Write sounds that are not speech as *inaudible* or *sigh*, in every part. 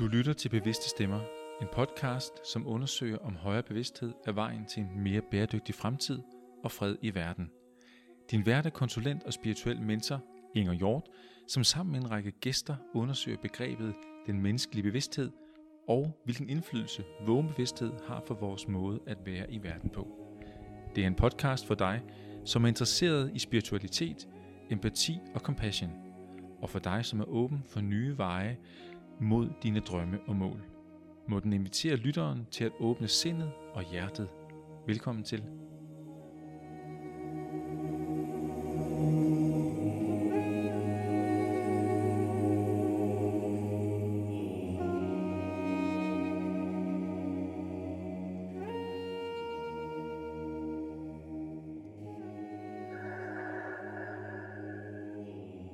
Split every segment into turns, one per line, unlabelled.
Du lytter til Bevidste Stemmer, en podcast, som undersøger om højere bevidsthed er vejen til en mere bæredygtig fremtid og fred i verden. Din vært er konsulent og spirituel mentor, Inger Hjort, som sammen med en række gæster undersøger begrebet den menneskelige bevidsthed og hvilken indflydelse vågen bevidsthed har for vores måde at være i verden på. Det er en podcast for dig, som er interesseret i spiritualitet, empati og compassion, og for dig, som er åben for nye veje mod dine drømme og mål. Må den invitere lytteren til at åbne sindet og hjertet. Velkommen til.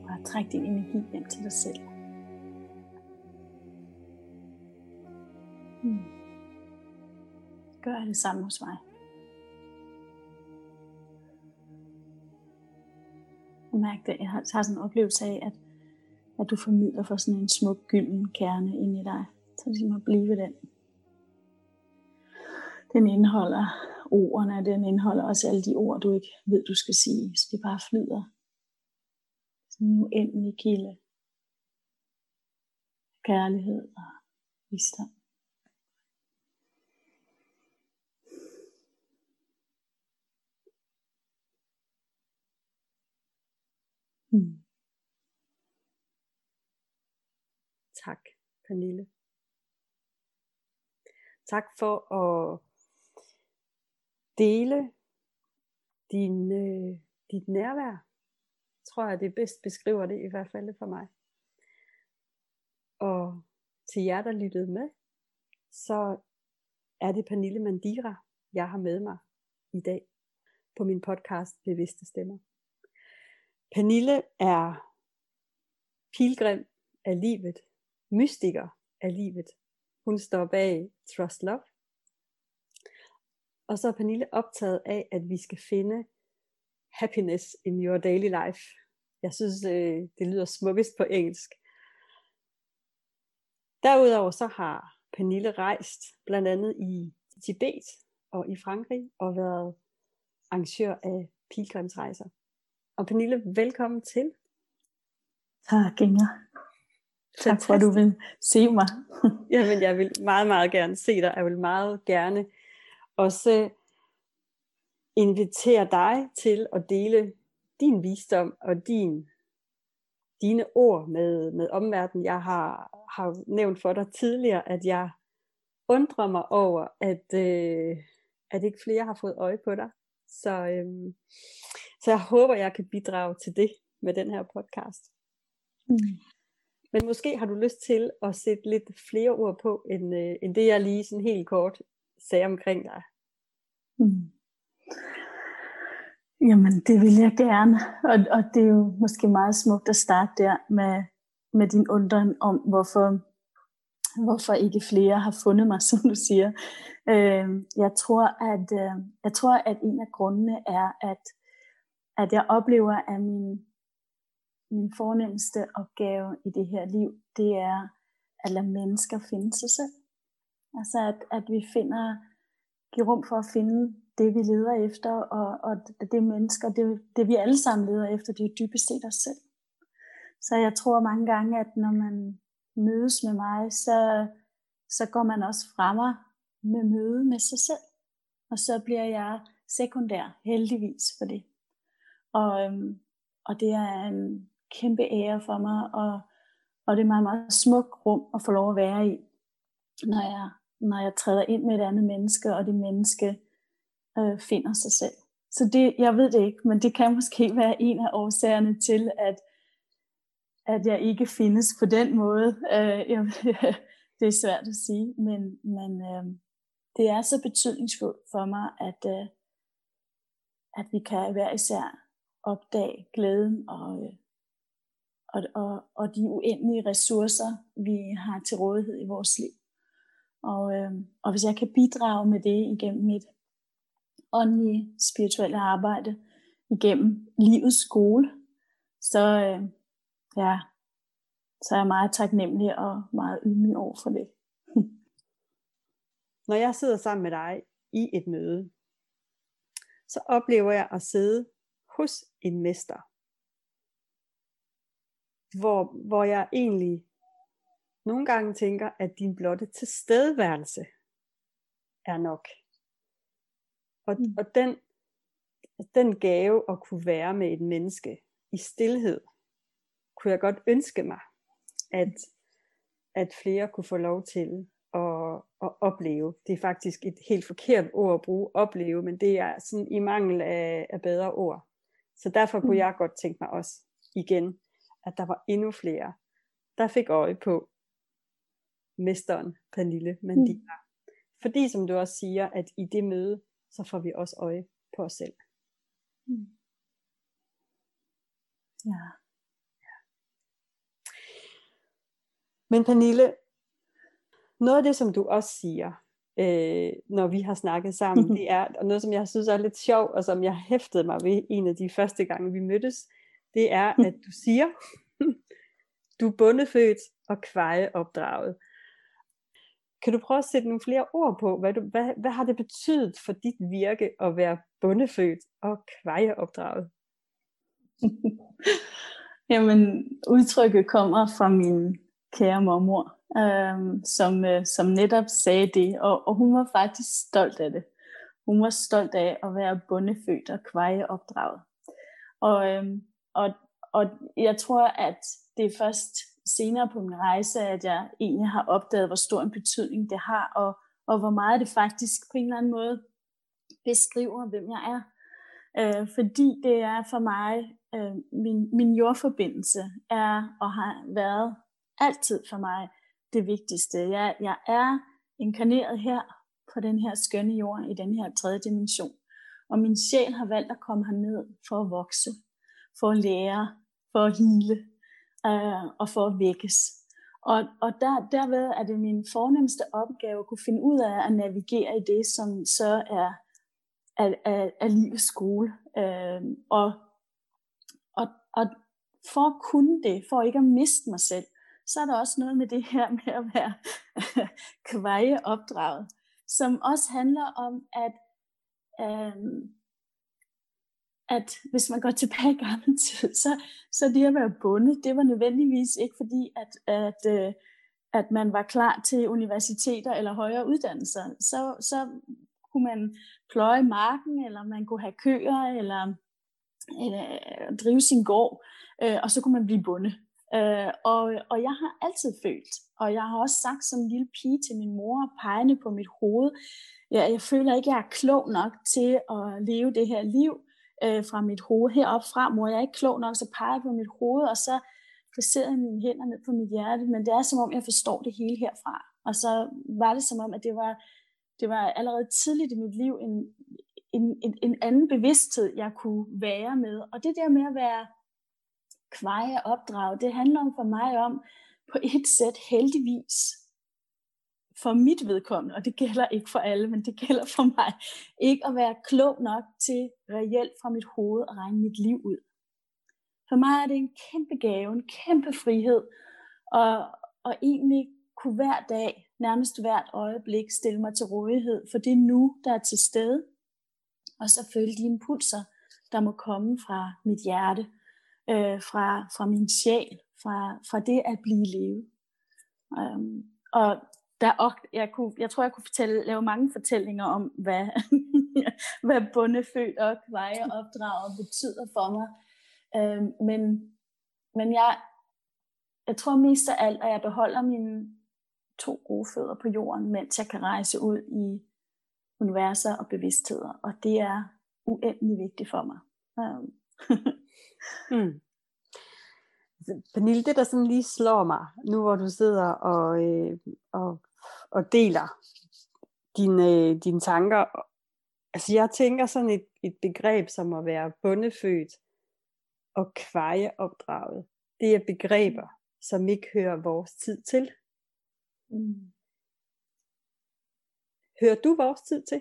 Og træk din energi hjem til dig selv. Det samme hos mig. Og mærk det. Jeg har, har sådan en oplevelse af, at, at du formidler for sådan en smuk gylden kerne ind i dig. Så det ligesom må blive den. Den indeholder ordene, den indeholder også alle de ord, du ikke ved, du skal sige. Så det bare flyder. Sådan en uendelig kilde. Kærlighed og visdom. Hmm.
Tak, Pernille. Tak for at dele din, øh, dit nærvær. Tror jeg, det bedst beskriver det i hvert fald for mig. Og til jer, der lyttede med, så er det Pernille Mandira, jeg har med mig i dag på min podcast Bevidste Stemmer. Pernille er pilgrim af livet, mystiker af livet. Hun står bag Trust Love. Og så er Pernille optaget af, at vi skal finde happiness in your daily life. Jeg synes, øh, det lyder smukkest på engelsk. Derudover så har Pernille rejst blandt andet i Tibet og i Frankrig og været arrangør af pilgrimsrejser. Og Pernille, velkommen til.
Tak, Inger. Tak for, at du vil se mig. *laughs*
Jamen, jeg vil meget, meget gerne se dig. Jeg vil meget gerne også invitere dig til at dele din visdom og din, dine ord med, med omverdenen. Jeg har, har nævnt for dig tidligere, at jeg undrer mig over, at, øh, at ikke flere har fået øje på dig. Så, øhm, så jeg håber, jeg kan bidrage til det med den her podcast. Mm. Men måske har du lyst til at sætte lidt flere ord på, end, øh, end det jeg lige sådan helt kort sagde omkring dig. Mm.
Jamen, det vil jeg gerne. Og, og det er jo måske meget smukt at starte der med, med din undren om, hvorfor, hvorfor ikke flere har fundet mig, *laughs* som du siger. Øh, jeg, tror, at, øh, jeg tror, at en af grundene er, at, at jeg oplever, at min, min fornemmeste opgave i det her liv, det er at lade mennesker finde sig selv. Altså at, at vi finder, giver rum for at finde det, vi leder efter, og, og det mennesker, det, det vi alle sammen leder efter, det er dybest set os selv. Så jeg tror mange gange, at når man mødes med mig, så, så går man også fremmer med møde med sig selv. Og så bliver jeg sekundær, heldigvis for det. Og, øhm, og det er en kæmpe ære for mig, og, og det er meget, meget smukt rum at få lov at være i, når jeg, når jeg træder ind med et andet menneske, og det menneske øh, finder sig selv. Så det, jeg ved det ikke, men det kan måske være en af årsagerne til, at, at jeg ikke findes på den måde. Øh, jeg, *laughs* det er svært at sige, men, men øh, det er så betydningsfuldt for mig, at, øh, at vi kan hver især opdage glæden og, øh, og, og, og de uendelige ressourcer, vi har til rådighed i vores liv. Og, øh, og hvis jeg kan bidrage med det igennem mit åndelige, spirituelle arbejde, igennem livets skole, så, øh, ja, så er jeg meget taknemmelig og meget ydmyg over for det. *laughs*
Når jeg sidder sammen med dig i et møde, så oplever jeg at sidde hos en mester. Hvor, hvor jeg egentlig nogle gange tænker, at din blotte tilstedeværelse er nok. Og, mm. og den, den gave at kunne være med et menneske i stillhed, kunne jeg godt ønske mig, at, at flere kunne få lov til at, at opleve. Det er faktisk et helt forkert ord at bruge, opleve, men det er sådan i mangel af, af bedre ord. Så derfor kunne mm. jeg godt tænke mig også igen, at der var endnu flere, der fik øje på mesteren Pernille Mandina. Mm. Fordi som du også siger, at i det møde, så får vi også øje på os selv. Mm.
Ja.
Men Pernille, noget af det, som du også siger, øh, når vi har snakket sammen, det er, og noget, som jeg synes er lidt sjov, og som jeg hæftede mig ved en af de første gange, vi mødtes, det er, at du siger, *laughs* du er bundefødt og kvejeopdraget. Kan du prøve at sætte nogle flere ord på, hvad, du, hvad, hvad har det betydet for dit virke at være bundefødt og kvejeopdraget? *laughs*
Jamen, udtrykket kommer fra min kære mormor, øh, som, øh, som netop sagde det, og, og hun var faktisk stolt af det. Hun var stolt af at være bundefødt og kvejeopdraget. Og, øhm, og, og jeg tror, at det er først senere på min rejse, at jeg egentlig har opdaget, hvor stor en betydning det har, og, og hvor meget det faktisk på en eller anden måde beskriver, hvem jeg er. Øh, fordi det er for mig, øh, min, min jordforbindelse er og har været altid for mig det vigtigste. Jeg, jeg er inkarneret her på den her skønne jord, i den her tredje dimension. Og min sjæl har valgt at komme herned for at vokse, for at lære, for at hele øh, og for at vækkes. Og, og der, derved er det min fornemmeste opgave at kunne finde ud af at navigere i det, som så er, er, er, er livets skole. Øh, og, og, og for at kunne det, for ikke at miste mig selv, så er der også noget med det her med at være *laughs* kveje opdraget, som også handler om, at, øh, at hvis man går tilbage i gammel tid, så, så det at være bundet, det var nødvendigvis ikke fordi, at, at, øh, at man var klar til universiteter eller højere uddannelser. Så, så kunne man pløje marken, eller man kunne have køer, eller, eller drive sin gård, øh, og så kunne man blive bundet. Øh, og, og jeg har altid følt, og jeg har også sagt som en lille pige til min mor, pegende på mit hoved, ja, jeg føler ikke, jeg er klog nok til at leve det her liv øh, fra mit hoved herop fra, mor, jeg er ikke klog nok, så peger på mit hoved, og så placerer jeg mine hænder ned på mit hjerte, men det er som om, jeg forstår det hele herfra. Og så var det som om, at det var, det var allerede tidligt i mit liv en, en, en, en anden bevidsthed, jeg kunne være med. Og det der med at være kveje opdrag, det handler om for mig om, på et sæt heldigvis, for mit vedkommende, og det gælder ikke for alle, men det gælder for mig, ikke at være klog nok til reelt fra mit hoved at regne mit liv ud. For mig er det en kæmpe gave, en kæmpe frihed, og, og egentlig kunne hver dag, nærmest hvert øjeblik, stille mig til rådighed for det nu, der er til stede, og så følge de impulser, der må komme fra mit hjerte, øh, fra, fra min sjæl, fra, fra det at blive levet. Um, og der, og, jeg, kunne, jeg tror, jeg kunne fortælle, lave mange fortællinger om, hvad, *laughs* hvad bundefødt og kvejeopdraget betyder for mig. Um, men, men jeg, jeg tror mest af alt, at jeg beholder mine to gode fødder på jorden, mens jeg kan rejse ud i universer og bevidstheder. Og det er uendelig vigtigt for mig. Um, *laughs*
mm. Pernille, det der sådan lige slår mig, nu hvor du sidder og, øh, og, og deler dine, øh, dine tanker, altså jeg tænker sådan et, et begreb som at være bundefødt og kvejeopdraget. Det er begreber, som ikke hører vores tid til. Mm. Hører du vores tid til?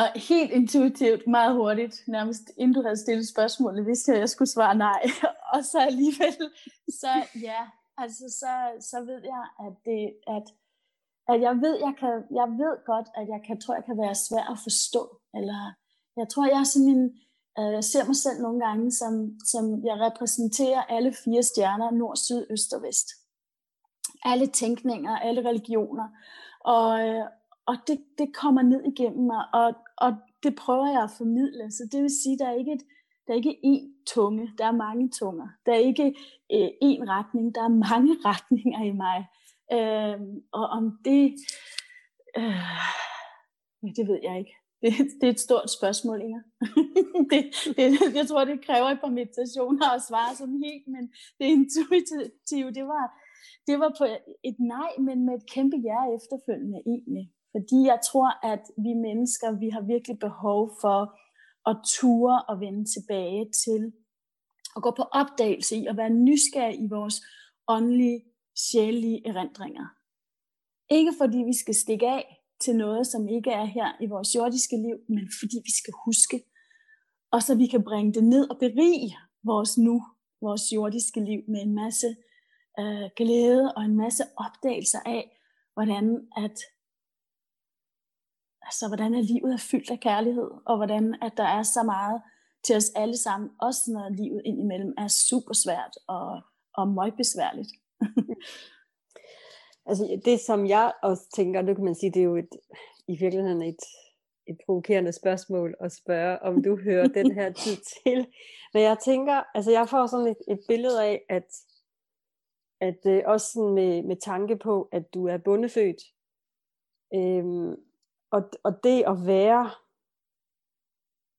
Og helt intuitivt, meget hurtigt, nærmest inden du havde stillet spørgsmålet, vidste jeg, at jeg skulle svare nej. *laughs* og så alligevel, så ja, altså så, så ved jeg, at, det, at, at jeg ved, jeg kan, jeg ved godt, at jeg kan, tror, jeg kan være svær at forstå. Eller jeg tror, jeg er sådan en, øh, jeg ser mig selv nogle gange, som, som jeg repræsenterer alle fire stjerner, nord, syd, øst og vest. Alle tænkninger, alle religioner. Og, øh, og det, det kommer ned igennem mig, og, og det prøver jeg at formidle. Så det vil sige, der er ikke et, der er ikke én tunge, der er mange tunger. Der er ikke øh, én retning, der er mange *laughs* retninger i mig. Øh, og om det, øh, det ved jeg ikke. Det, det er et stort spørgsmål, Inger. *laughs* det, det, jeg tror, det kræver et par meditationer at svare som helt, men det intuitive, det var, det var på et nej, men med et kæmpe ja efterfølgende egentlig. Fordi jeg tror, at vi mennesker, vi har virkelig behov for at ture og vende tilbage til at gå på opdagelse i at være nysgerrige i vores åndelige, sjælelige erindringer. Ikke fordi vi skal stikke af til noget, som ikke er her i vores jordiske liv, men fordi vi skal huske, og så vi kan bringe det ned og berige vores nu, vores jordiske liv med en masse øh, glæde og en masse opdagelser af, hvordan at altså, hvordan er livet er fyldt af kærlighed, og hvordan at der er så meget til os alle sammen, også når livet indimellem er super svært og, og meget besværligt. *laughs*
altså det, som jeg også tænker, nu kan man sige, det er jo et, i virkeligheden et, et provokerende spørgsmål at spørge, om du hører *laughs* den her tid til. Men jeg tænker, altså jeg får sådan et, et billede af, at, at øh, også sådan med, med tanke på, at du er bundefødt, øhm, og, og det at være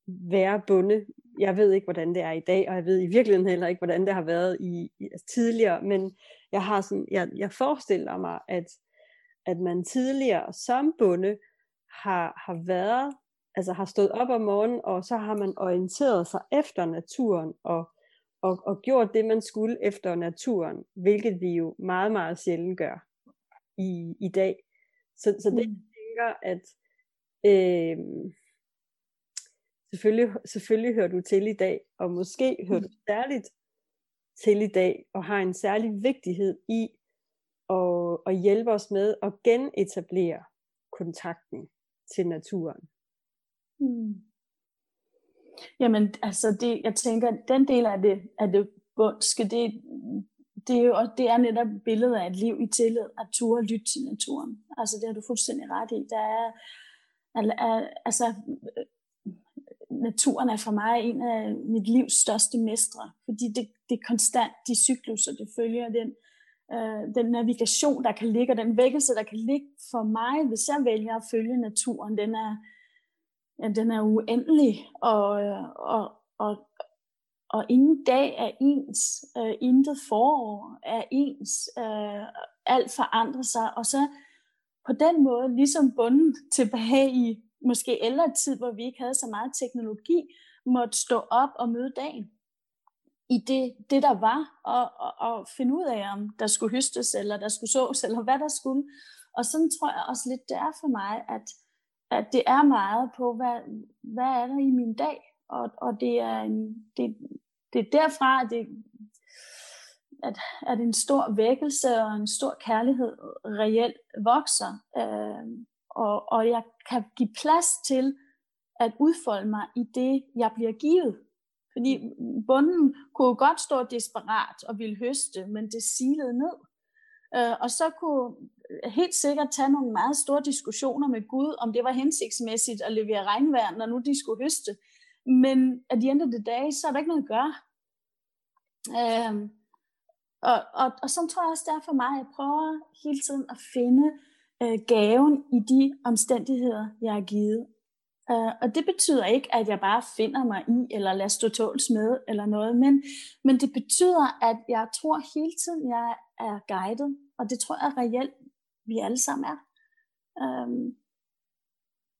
være bunde, jeg ved ikke, hvordan det er i dag, og jeg ved i virkeligheden heller ikke, hvordan det har været i, i altså tidligere, men jeg har sådan, jeg, jeg forestiller mig, at, at man tidligere som bunde har, har været, altså har stået op om morgenen, og så har man orienteret sig efter naturen, og, og, og gjort det, man skulle efter naturen, hvilket vi jo meget, meget sjældent gør i, i dag. Så, så det, mm. jeg tænker, at Øh, selvfølgelig, selvfølgelig hører du til i dag, og måske hører du særligt til i dag, og har en særlig vigtighed i at, at hjælpe os med at genetablere kontakten til naturen.
Hmm. Jamen, altså, det, jeg tænker, den del af det, af det bundske, det, det, er jo, det er netop billedet af et liv i tillid, at ture lytte til naturen. Altså, det har du fuldstændig ret i. Der er, altså, øh, naturen er for mig en af mit livs største mestre, fordi det, det er konstant, de cykluser, det følger den, øh, den navigation, der kan ligge, og den vækkelse, der kan ligge for mig, hvis jeg vælger at følge naturen, den er, ja, den er uendelig, og, og, og, og ingen dag er ens, øh, intet forår er ens, øh, alt forandrer sig, og så på den måde ligesom bunden tilbage i måske ældre tid, hvor vi ikke havde så meget teknologi, måtte stå op og møde dagen i det, det der var, og, og, og finde ud af, om der skulle høstes, eller der skulle sås, eller hvad der skulle. Og sådan tror jeg også lidt, det er for mig, at, at det er meget på, hvad, hvad er der i min dag, og, og det, er en, det, det er derfra, det, at, at en stor vækkelse og en stor kærlighed reelt vokser. Øh, og, og jeg kan give plads til at udfolde mig i det, jeg bliver givet. Fordi bunden kunne godt stå desperat og ville høste, men det silede ned. Øh, og så kunne helt sikkert tage nogle meget store diskussioner med Gud, om det var hensigtsmæssigt at levere regnvejr, når nu de skulle høste. Men at de endte det dage, så er der ikke noget at gøre. Øh, og, og, og så tror jeg også, det er for mig, at jeg prøver hele tiden at finde øh, gaven i de omstændigheder, jeg har givet. Uh, og det betyder ikke, at jeg bare finder mig i, eller lader stå tåls med, eller noget, men, men det betyder, at jeg tror hele tiden, jeg er guidet, og det tror jeg reelt, vi alle sammen er. Um,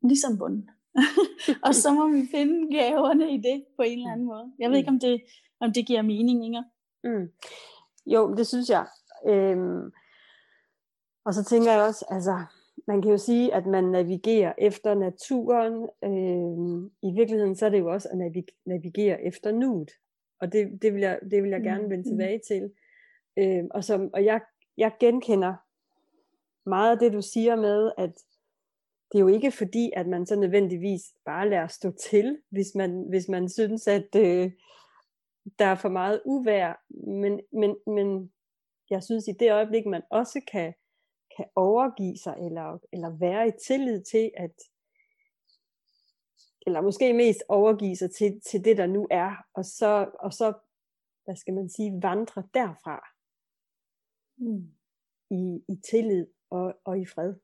ligesom bunden. *laughs* og så må vi finde gaverne i det på en eller anden måde. Jeg ved ikke, om det, om det giver mening, Inger.
Mm. Jo, det synes jeg. Øhm, og så tænker jeg også, altså, man kan jo sige, at man navigerer efter naturen. Øh, I virkeligheden så er det jo også at navigere efter nuet. Og det, det, vil, jeg, det vil jeg gerne vende mm. tilbage til. Øh, og som, og jeg, jeg genkender meget af det, du siger med, at det er jo ikke fordi, at man så nødvendigvis bare lader stå til, hvis man, hvis man synes, at øh, der er for meget uvær. Men, men, men jeg synes, i det øjeblik, man også kan, kan overgive sig, eller, eller være i tillid til, at eller måske mest overgive sig til, til det, der nu er, og så, og så, hvad skal man sige, vandre derfra mm. i, i tillid og, og i fred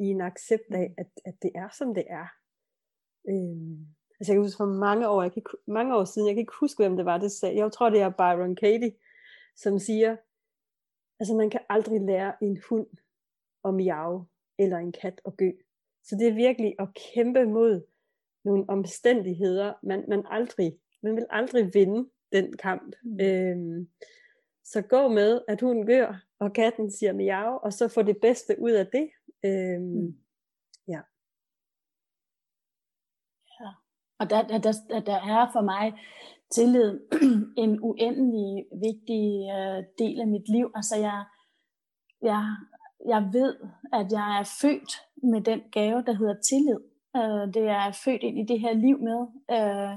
i en accept af, at, at det er, som det er. Øhm, altså jeg kan huske for mange år, jeg kan, mange år siden, jeg kan ikke huske, hvem det var, det sagde, jeg tror, det er Byron Katie, som siger, altså man kan aldrig lære en hund at miave, eller en kat at gø. Så det er virkelig at kæmpe mod nogle omstændigheder, man, man aldrig, man vil aldrig vinde den kamp. Mm. Øhm, så gå med, at hunden gør, og katten siger miau, og så få det bedste ud af det, Øhm, mm. Ja.
ja. Og der, der, der, der er for mig tillid *clears throat* en uendelig vigtig øh, del af mit liv. Altså jeg, jeg, jeg ved, at jeg er født med den gave, der hedder tillid. Uh, det er født ind i det her liv med. Øh,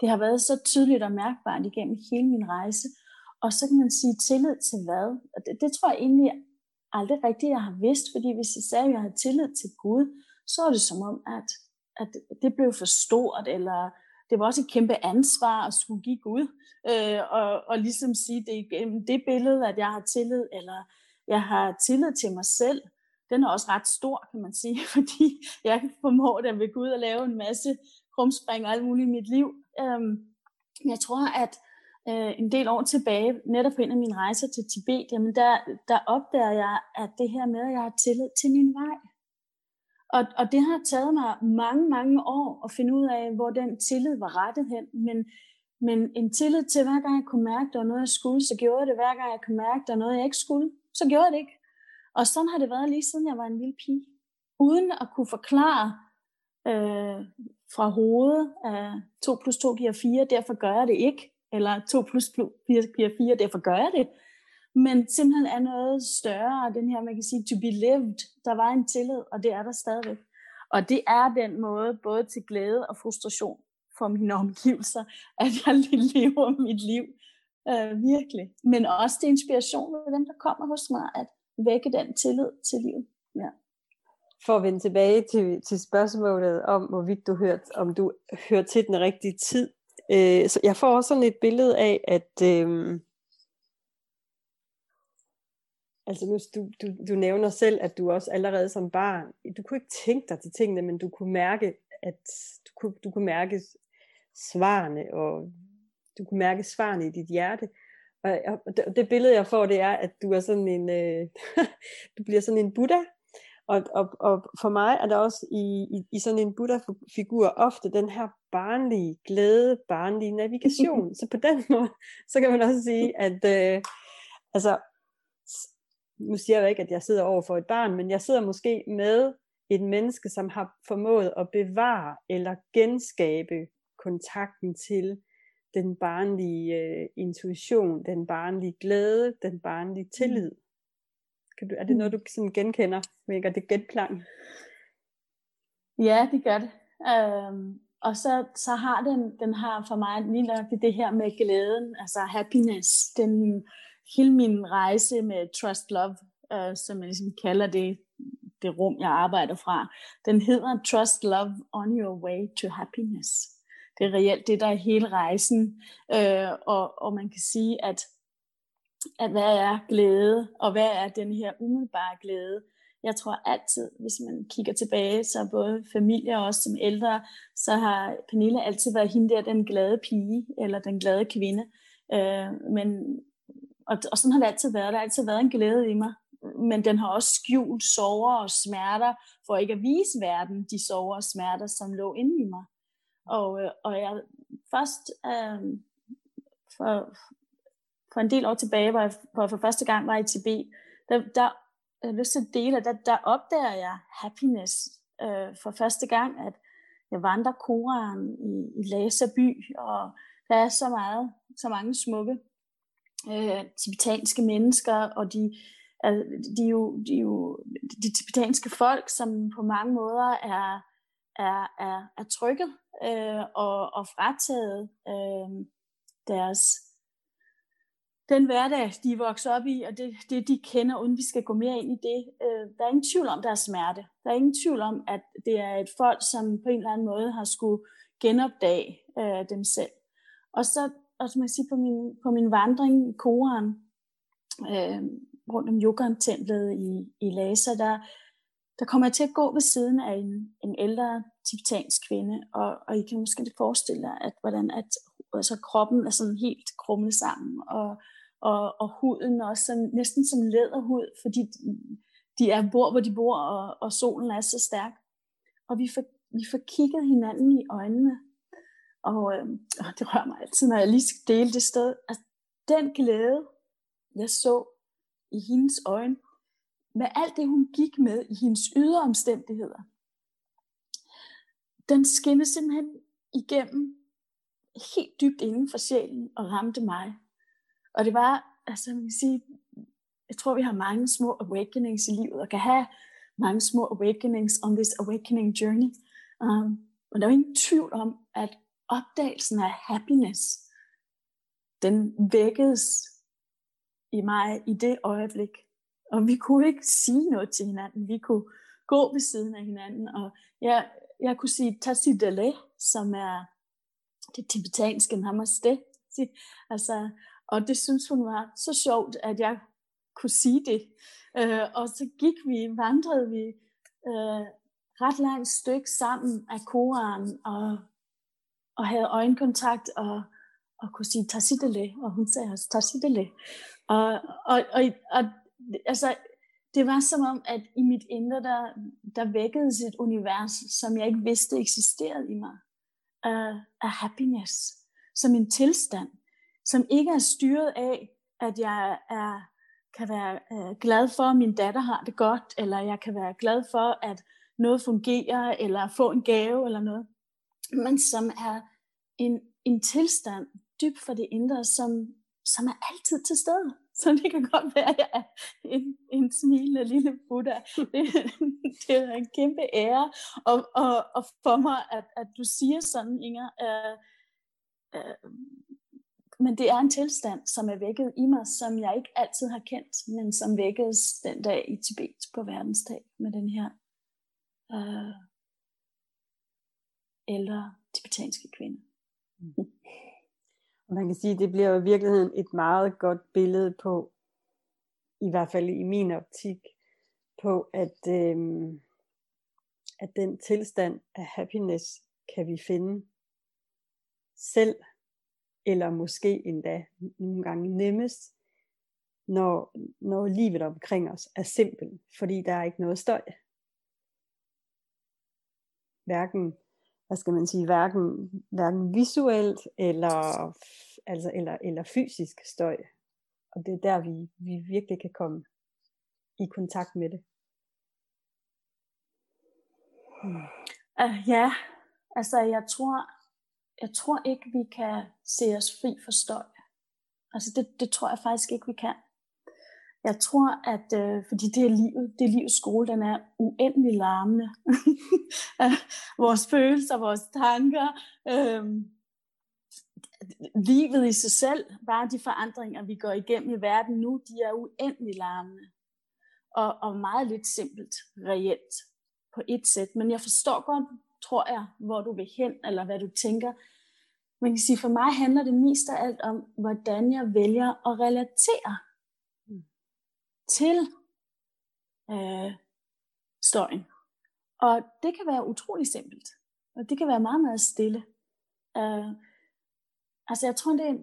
det har været så tydeligt og mærkbart igennem hele min rejse. Og så kan man sige tillid til hvad? Det, det tror jeg egentlig aldrig rigtigt, jeg har vidst, fordi hvis jeg sagde, at jeg havde tillid til Gud, så er det som om, at, at det blev for stort, eller det var også et kæmpe ansvar at skulle give Gud, øh, og, og ligesom sige, det er det billede, at jeg har tillid, eller jeg har tillid til mig selv, den er også ret stor, kan man sige, *laughs* fordi jeg kan formå ved Gud at lave en masse krumspring og alt muligt i mit liv. Øhm, jeg tror, at øh, en del år tilbage, netop på en af mine rejser til Tibet, jamen der, der opdager jeg, at det her med, at jeg har tillid til min vej. Og, og det har taget mig mange, mange år at finde ud af, hvor den tillid var rettet hen. Men, men en tillid til, hver gang jeg kunne mærke, at der var noget, jeg skulle, så gjorde jeg det. Hver gang jeg kunne mærke, at der var noget, jeg ikke skulle, så gjorde jeg det ikke. Og sådan har det været lige siden jeg var en lille pige. Uden at kunne forklare øh, fra hovedet, at 2 plus 2 giver 4, derfor gør jeg det ikke eller 2 plus 2 giver 4, derfor gør jeg det. Men simpelthen er noget større, den her, man kan sige, to be lived. Der var en tillid, og det er der stadigvæk. Og det er den måde, både til glæde og frustration for mine omgivelser, at jeg *laughs* lever mit liv. Øh, virkelig. Men også til inspiration ved dem, der kommer hos mig, at vække den tillid til livet. Ja.
For at vende tilbage til, til spørgsmålet om, hvorvidt du hørt, om du hører til den rigtige tid, Øh, så jeg får også sådan et billede af, at øh, altså nu, du, du, du nævner selv, at du også allerede som barn, du kunne ikke tænke dig til tingene, men du kunne mærke, at du kunne, du kunne mærke svarene, og du kunne mærke svarene i dit hjerte. Og, og det, det billede jeg får, det er, at du er sådan en, øh, *laughs* du bliver sådan en Buddha, og, og, og for mig er der også i, i, i sådan en Buddha-figur ofte den her barnlige glæde, barnlige navigation. *laughs* så på den måde, så kan man også sige, at øh, altså, nu siger jeg ikke, at jeg sidder over for et barn, men jeg sidder måske med et menneske, som har formået at bevare eller genskabe kontakten til den barnlige øh, intuition, den barnlige glæde, den barnlige tillid. Kan du, er det noget, du sådan genkender? Mega det genklang?
Ja, det gør det. Øhm, og så, så har den, den har for mig lige nok det her med glæden, altså happiness, den, hele min rejse med Trust Love, øh, som jeg ligesom kalder det, det rum, jeg arbejder fra, den hedder Trust Love on your way to happiness. Det er reelt det, der er hele rejsen, øh, og, og man kan sige, at at hvad er glæde, og hvad er den her umiddelbare glæde. Jeg tror altid, hvis man kigger tilbage, så både familie og også som ældre, så har Pernille altid været hende der, den glade pige, eller den glade kvinde. Øh, men, og, og sådan har det altid været. Der har altid været en glæde i mig. Men den har også skjult sover og smerter, for ikke at vise verden de sover og smerter, som lå inde i mig. Og, øh, og jeg først øh, for, for en del år tilbage, hvor jeg, for, for første gang var i Tibet, der, der, jeg har lyst til at dele, der, der opdager jeg happiness øh, for første gang, at jeg vandrer Koran i, i Lhasa by, og der er så meget, så mange smukke øh, tibetanske mennesker, og de, altså, de, er jo, de er jo de tibetanske folk, som på mange måder er, er, er, er trykket øh, og, og frataget øh, deres den hverdag, de er vokset op i, og det, det de kender, uden vi skal gå mere ind i det. Øh, der er ingen tvivl om, deres smerte. Der er ingen tvivl om, at det er et folk, som på en eller anden måde har skulle genopdage øh, dem selv. Og så, og må jeg sige, på min, på min vandring i Koran, øh, rundt om yoga-templet i, i Lhasa, der, der kommer jeg til at gå ved siden af en, en ældre tibetansk kvinde, og, og I kan måske forestille jer, at, hvordan at altså kroppen er sådan helt krummet sammen, og, og, og huden også som, næsten som læderhud, fordi de er bor, hvor de bor, og, og solen er så stærk. Og vi får, vi får kigget hinanden i øjnene, og, øh, og det rører mig altid, når jeg lige skal dele det sted. Altså, den glæde, jeg så i hendes øjne, med alt det, hun gik med i hendes ydre omstændigheder, den skinnede simpelthen igennem helt dybt inden for sjælen og ramte mig. Og det var, altså man kan sige, jeg tror vi har mange små awakenings i livet, og kan have mange små awakenings on this awakening journey. Um, og der er ingen tvivl om, at opdagelsen af happiness, den vækkedes i mig i det øjeblik. Og vi kunne ikke sige noget til hinanden. Vi kunne gå ved siden af hinanden. Og jeg, jeg kunne sige Tassidale, som er det tibetanske namaste. Altså, og det synes hun var så sjovt, at jeg kunne sige det. Øh, og så gik vi, vandrede vi øh, ret langt stykke sammen af Koran, og, og havde øjenkontakt, og, og kunne sige Tassidele, og hun sagde også Tassidele. Og, og, og, og altså, det var som om, at i mit indre, der, der vækkedes et univers, som jeg ikke vidste eksisterede i mig af, af happiness, som en tilstand, som ikke er styret af, at jeg er, kan være øh, glad for, at min datter har det godt, eller jeg kan være glad for, at noget fungerer, eller få en gave, eller noget, men som er en, en tilstand dybt for det indre, som, som er altid til stede. *laughs* Så det kan godt være, at jeg er en, en smilende lille Buddha. Det, *laughs* det er en kæmpe ære og, og, og for mig, at, at du siger sådan, Inger. Øh, øh, men det er en tilstand, som er vækket i mig, som jeg ikke altid har kendt, men som vækkedes den dag i Tibet på verdensdag med den her øh, ældre tibetanske kvinder. Mm.
Man kan sige, at det bliver i virkeligheden et meget godt billede på, i hvert fald i min optik, på at, øh, at den tilstand af happiness kan vi finde selv, eller måske endda nogle gange nemmest, når, når livet omkring os er simpelt, fordi der er ikke noget støj. Hverken hvad skal man sige, hverken, hverken visuelt eller, altså, eller, eller fysisk støj. Og det er der, vi, vi virkelig kan komme i kontakt med det.
Hmm. Uh, ja, altså jeg tror, jeg tror ikke, vi kan se os fri for støj. Altså det, det tror jeg faktisk ikke, vi kan. Jeg tror, at øh, fordi det er livet, det er livets skole, den er uendelig larmende. *laughs* vores følelser, vores tanker, øh, livet i sig selv, bare de forandringer, vi går igennem i verden nu, de er uendelig larmende. Og, og meget lidt simpelt, reelt, på et sæt. Men jeg forstår godt, tror jeg, hvor du vil hen, eller hvad du tænker. Man kan sige, for mig handler det mest af alt om, hvordan jeg vælger at relatere til øh, støjen. Og det kan være utrolig simpelt. Og det kan være meget, meget stille. Øh, altså jeg tror, det er,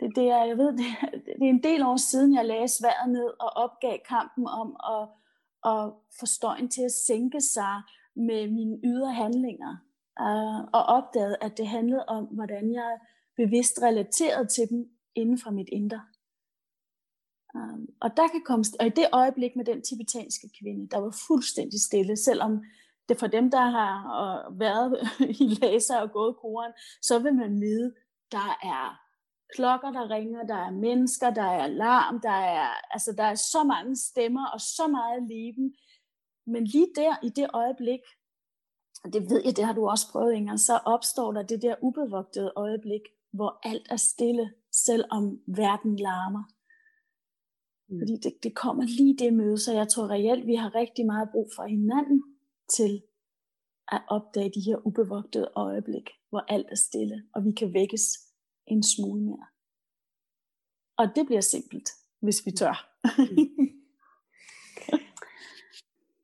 det, det er, jeg ved, *laughs* det er, det er en del år siden, jeg lagde sværet ned og opgav kampen om at, at få støjen til at sænke sig med mine ydre handlinger. Øh, og opdagede, at det handlede om, hvordan jeg bevidst relaterede til dem inden for mit indre. Um, og der kan komme, og i det øjeblik med den tibetanske kvinde, der var fuldstændig stille, selvom det for dem, der har øh, været *laughs* i læser og gået koren, så vil man vide, der er klokker, der ringer, der er mennesker, der er alarm, der er, altså, der er så mange stemmer og så meget leben. Men lige der, i det øjeblik, og det ved jeg, det har du også prøvet, Inger, så opstår der det der ubevogtede øjeblik, hvor alt er stille, selvom verden larmer. Mm. Fordi det, det kommer lige det møde, så jeg tror reelt, vi har rigtig meget brug for hinanden til at opdage de her ubevogtede øjeblik, hvor alt er stille, og vi kan vækkes en smule mere. Og det bliver simpelt, hvis vi tør. *laughs*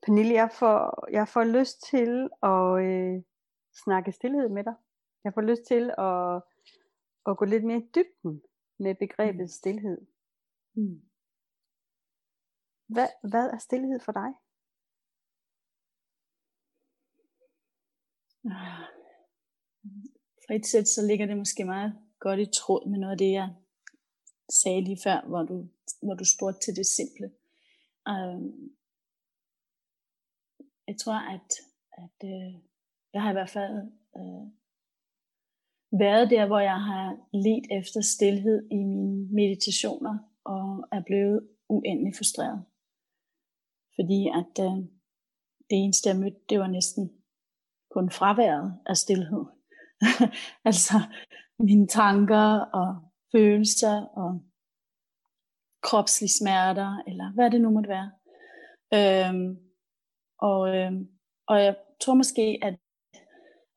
Pernille, jeg får, jeg får lyst til at øh, snakke stillhed med dig. Jeg får lyst til at, at gå lidt mere i dybden med begrebet mm. stillhed. Mm. Hvad, hvad er stillhed for dig?
For et sæt, så ligger det måske meget godt i tråd med noget af det, jeg sagde lige før, hvor du, hvor du spurgte til det simple. Um, jeg tror, at, at øh, jeg har i hvert fald øh, været der, hvor jeg har let efter stillhed i mine meditationer og er blevet uendelig frustreret. Fordi at øh, det eneste, jeg mødte, det var næsten kun fraværet af stillhed. *laughs* altså mine tanker og følelser og kropslige smerter, eller hvad det nu måtte være. Øhm, og, øhm, og jeg tror måske, at,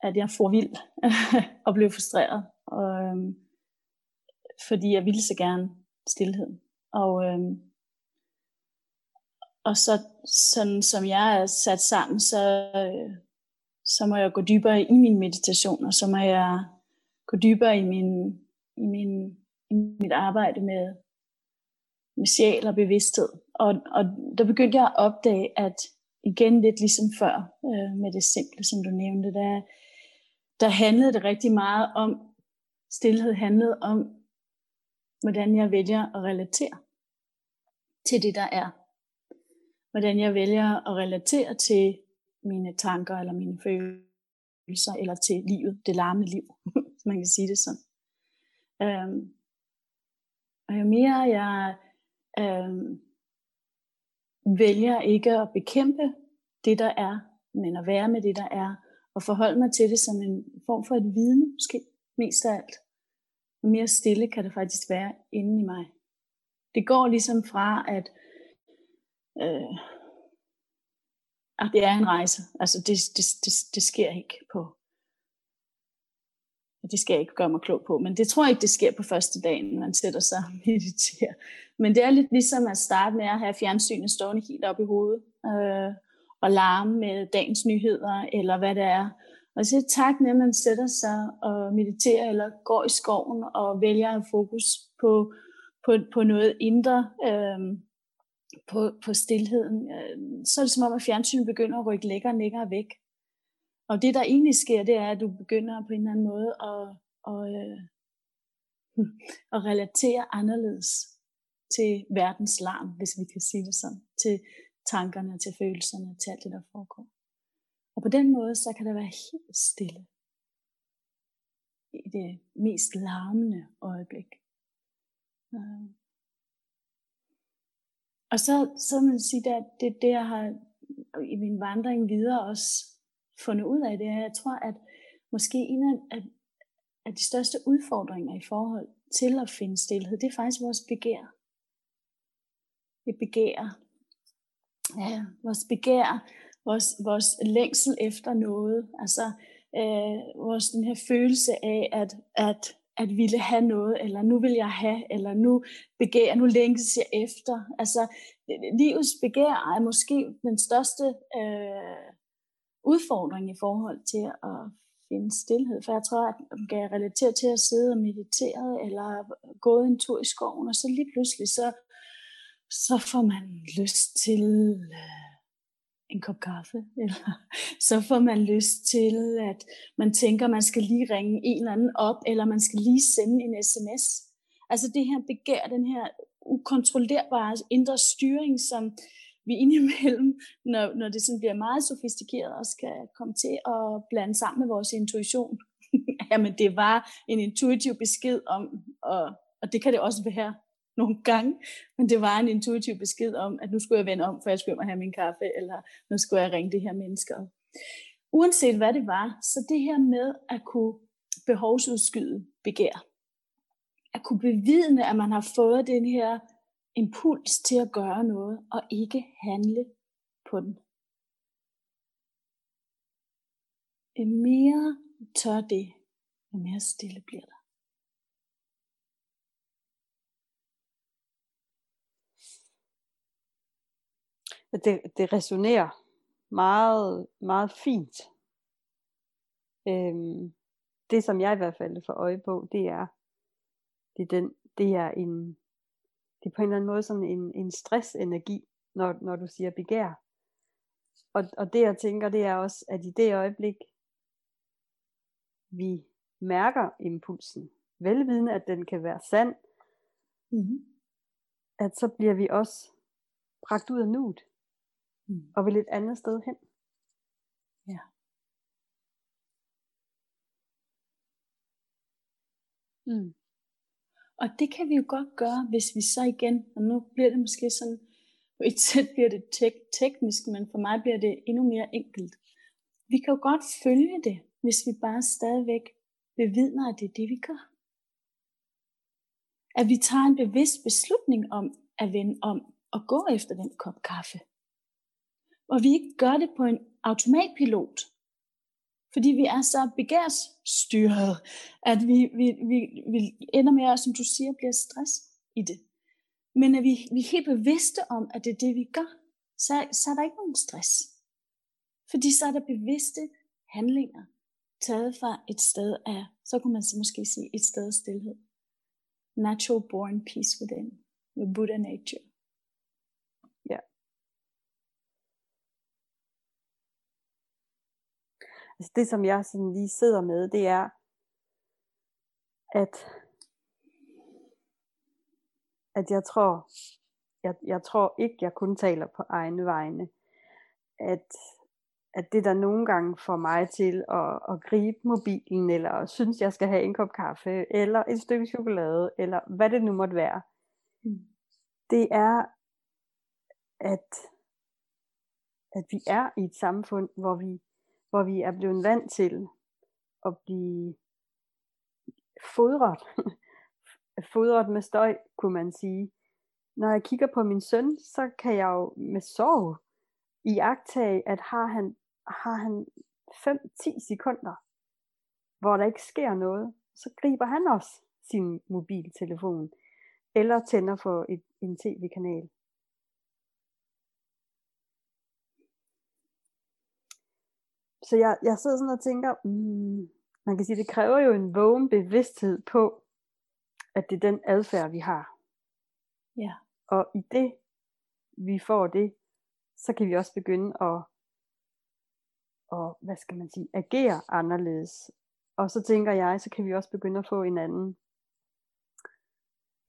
at jeg får vild *laughs* og blev frustreret. Og, øhm, fordi jeg ville så gerne stillhed. Og, øhm, og så sådan som jeg er sat sammen, så, øh, så må jeg gå dybere i min meditation, og så må jeg gå dybere i, min, i, min, i mit arbejde med, med sjæl og bevidsthed. Og, og der begyndte jeg at opdage, at igen lidt ligesom før øh, med det simple, som du nævnte, der, der handlede det rigtig meget om, stillhed handlede om, hvordan jeg vælger at relatere til det, der er. Hvordan jeg vælger at relatere til mine tanker eller mine følelser, eller til livet, det larme liv, *laughs* hvis man kan sige det sådan. Øhm, og jo mere jeg øhm, vælger ikke at bekæmpe det, der er, men at være med det, der er, og forholde mig til det som en form for et vidne, måske mest af alt. Og mere stille kan det faktisk være inde i mig. Det går ligesom fra, at, øh, at det er en rejse. Altså det, det, det, det sker ikke på, det skal jeg ikke gøre mig klog på, men det tror jeg ikke, det sker på første dagen, man sætter sig og mediterer. Men det er lidt ligesom at starte med at have fjernsynet stående helt op i hovedet, øh, og larme med dagens nyheder, eller hvad det er. Og så tak med, at man sætter sig og mediterer, eller går i skoven og vælger at fokus på, på, på noget indre, øh, på, på stillheden. Øh, så er det som om, at fjernsynet begynder at rykke længere og længere væk. Og det, der egentlig sker, det er, at du begynder på en eller anden måde at, at, øh, *laughs* at relatere anderledes til verdens larm, hvis vi kan sige det sådan. Til tankerne, til følelserne, til alt det, der foregår. Og på den måde, så kan der være helt stille i det mest larmende øjeblik. Øh, og så, så man sige, at det, det, jeg har i min vandring videre også fundet ud af, det er, at jeg tror, at måske en af, af de største udfordringer i forhold til at finde stillhed, det er faktisk vores begær. Vi begærer. Ja, vores begær, vores, vores længsel efter noget, altså øh, vores den her følelse af, at, at, at ville have noget, eller nu vil jeg have, eller nu begær, nu længes jeg efter. Altså, livets begær er måske den største øh, udfordring i forhold til at finde stillhed. For jeg tror, at man kan relatere til at sidde og meditere, eller gå en tur i skoven, og så lige pludselig, så, så får man lyst til øh, en kop kaffe, *laughs* eller så får man lyst til, at man tænker, man skal lige ringe en eller anden op, eller man skal lige sende en sms. Altså det her begær, den her ukontrollerbare indre styring, som vi *laughs* indimellem, når, når det sådan bliver meget sofistikeret, også kan komme til at blande sammen med vores intuition. *laughs* Jamen det var en intuitiv besked om, og, og det kan det også være nogle gange, men det var en intuitiv besked om, at nu skulle jeg vende om, for jeg skulle have min kaffe, eller nu skulle jeg ringe det her menneske. Uanset hvad det var, så det her med at kunne behovsudskyde begær, at kunne bevidne, at man har fået den her impuls til at gøre noget, og ikke handle på den. Jo mere tør det, jo mere stille bliver der.
Det, det resonerer meget, meget fint. Øhm, det som jeg i hvert fald får øje på, det er, det er, den, det er en, det er på en eller anden måde sådan en, en stressenergi, når, når du siger begær. Og, og det jeg tænker, det er også, at i det øjeblik, vi mærker impulsen, velvidende at den kan være sand, mm-hmm. at så bliver vi også bragt ud af nuet, mm. og vil et andet sted hen.
Ja. Mm. Og det kan vi jo godt gøre, hvis vi så igen, og nu bliver det måske sådan, på et *laughs* sæt bliver det tek- teknisk, men for mig bliver det endnu mere enkelt. Vi kan jo godt følge det, hvis vi bare stadigvæk bevidner, at det er det, vi gør. At vi tager en bevidst beslutning om at vende om og gå efter den kop kaffe. Og vi ikke gør det på en automatpilot, fordi vi er så begærsstyret, at vi, vi, vi, vi ender med, at, som du siger, bliver stress i det. Men at vi, vi er helt bevidste om, at det er det, vi gør, så, så er der ikke nogen stress. Fordi så er der bevidste handlinger, taget fra et sted af, så kunne man så måske sige, et sted af stillhed. Natural born peace within. your Buddha nature.
Altså det, som jeg sådan lige sidder med, det er, at, at jeg tror, jeg, jeg tror ikke, jeg kun taler på egne vegne. At, at det der nogle gange får mig til at, at gribe mobilen, eller synes, jeg skal have en kop kaffe, eller et stykke chokolade, eller hvad det nu måtte være, mm. det er, at, at vi er i et samfund, hvor vi hvor vi er blevet vant til at blive fodret, *laughs* fodret med støj, kunne man sige. Når jeg kigger på min søn, så kan jeg jo med sorg i at har han, har han 5-10 sekunder, hvor der ikke sker noget, så griber han også sin mobiltelefon, eller tænder for et, en tv-kanal. Så jeg, jeg sidder sådan og tænker, mm, man kan sige, det kræver jo en vågen bevidsthed på, at det er den adfærd, vi har.
Ja.
Og i det, vi får det, så kan vi også begynde at, og, hvad skal man sige, agere anderledes. Og så tænker jeg, så kan vi også begynde at få en anden,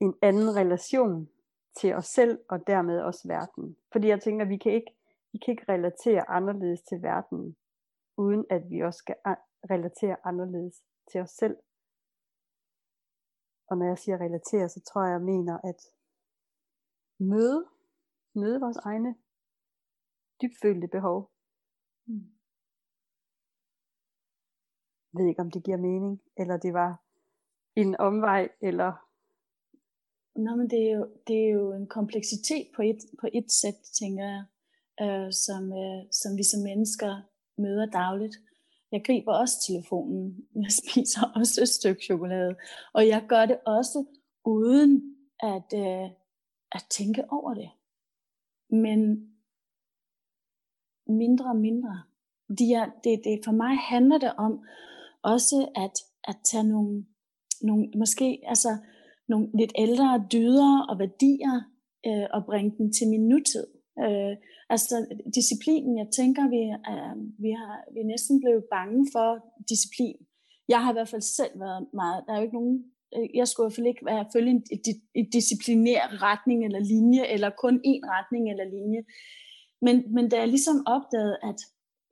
en anden relation til os selv, og dermed også verden. Fordi jeg tænker, vi kan ikke, vi kan ikke relatere anderledes til verden, uden at vi også skal relatere anderledes til os selv. Og når jeg siger relatere, så tror jeg, jeg mener at møde, møde vores egne dybfølte behov. Mm. Jeg ved ikke, om det giver mening, eller det var en omvej, eller...
Nå, men det er jo, det er jo en kompleksitet på et, på et sæt, tænker jeg, øh, som, øh, som vi som mennesker møder dagligt. Jeg griber også telefonen. Jeg *laughs* spiser også et stykke chokolade. Og jeg gør det også uden at, øh, at tænke over det. Men mindre og mindre. De er, det, det, for mig handler det om også at, at tage nogle, nogle måske altså nogle lidt ældre dyder og værdier øh, og bringe dem til min nutid. Øh, altså disciplinen, jeg tænker, vi, øh, vi, har, vi er næsten blevet bange for disciplin. Jeg har i hvert fald selv været meget, der er jo ikke nogen øh, jeg skulle i hvert fald ikke være, følge en, en, en disciplinær retning eller linje, eller kun én retning eller linje. Men, men da jeg ligesom opdagede, at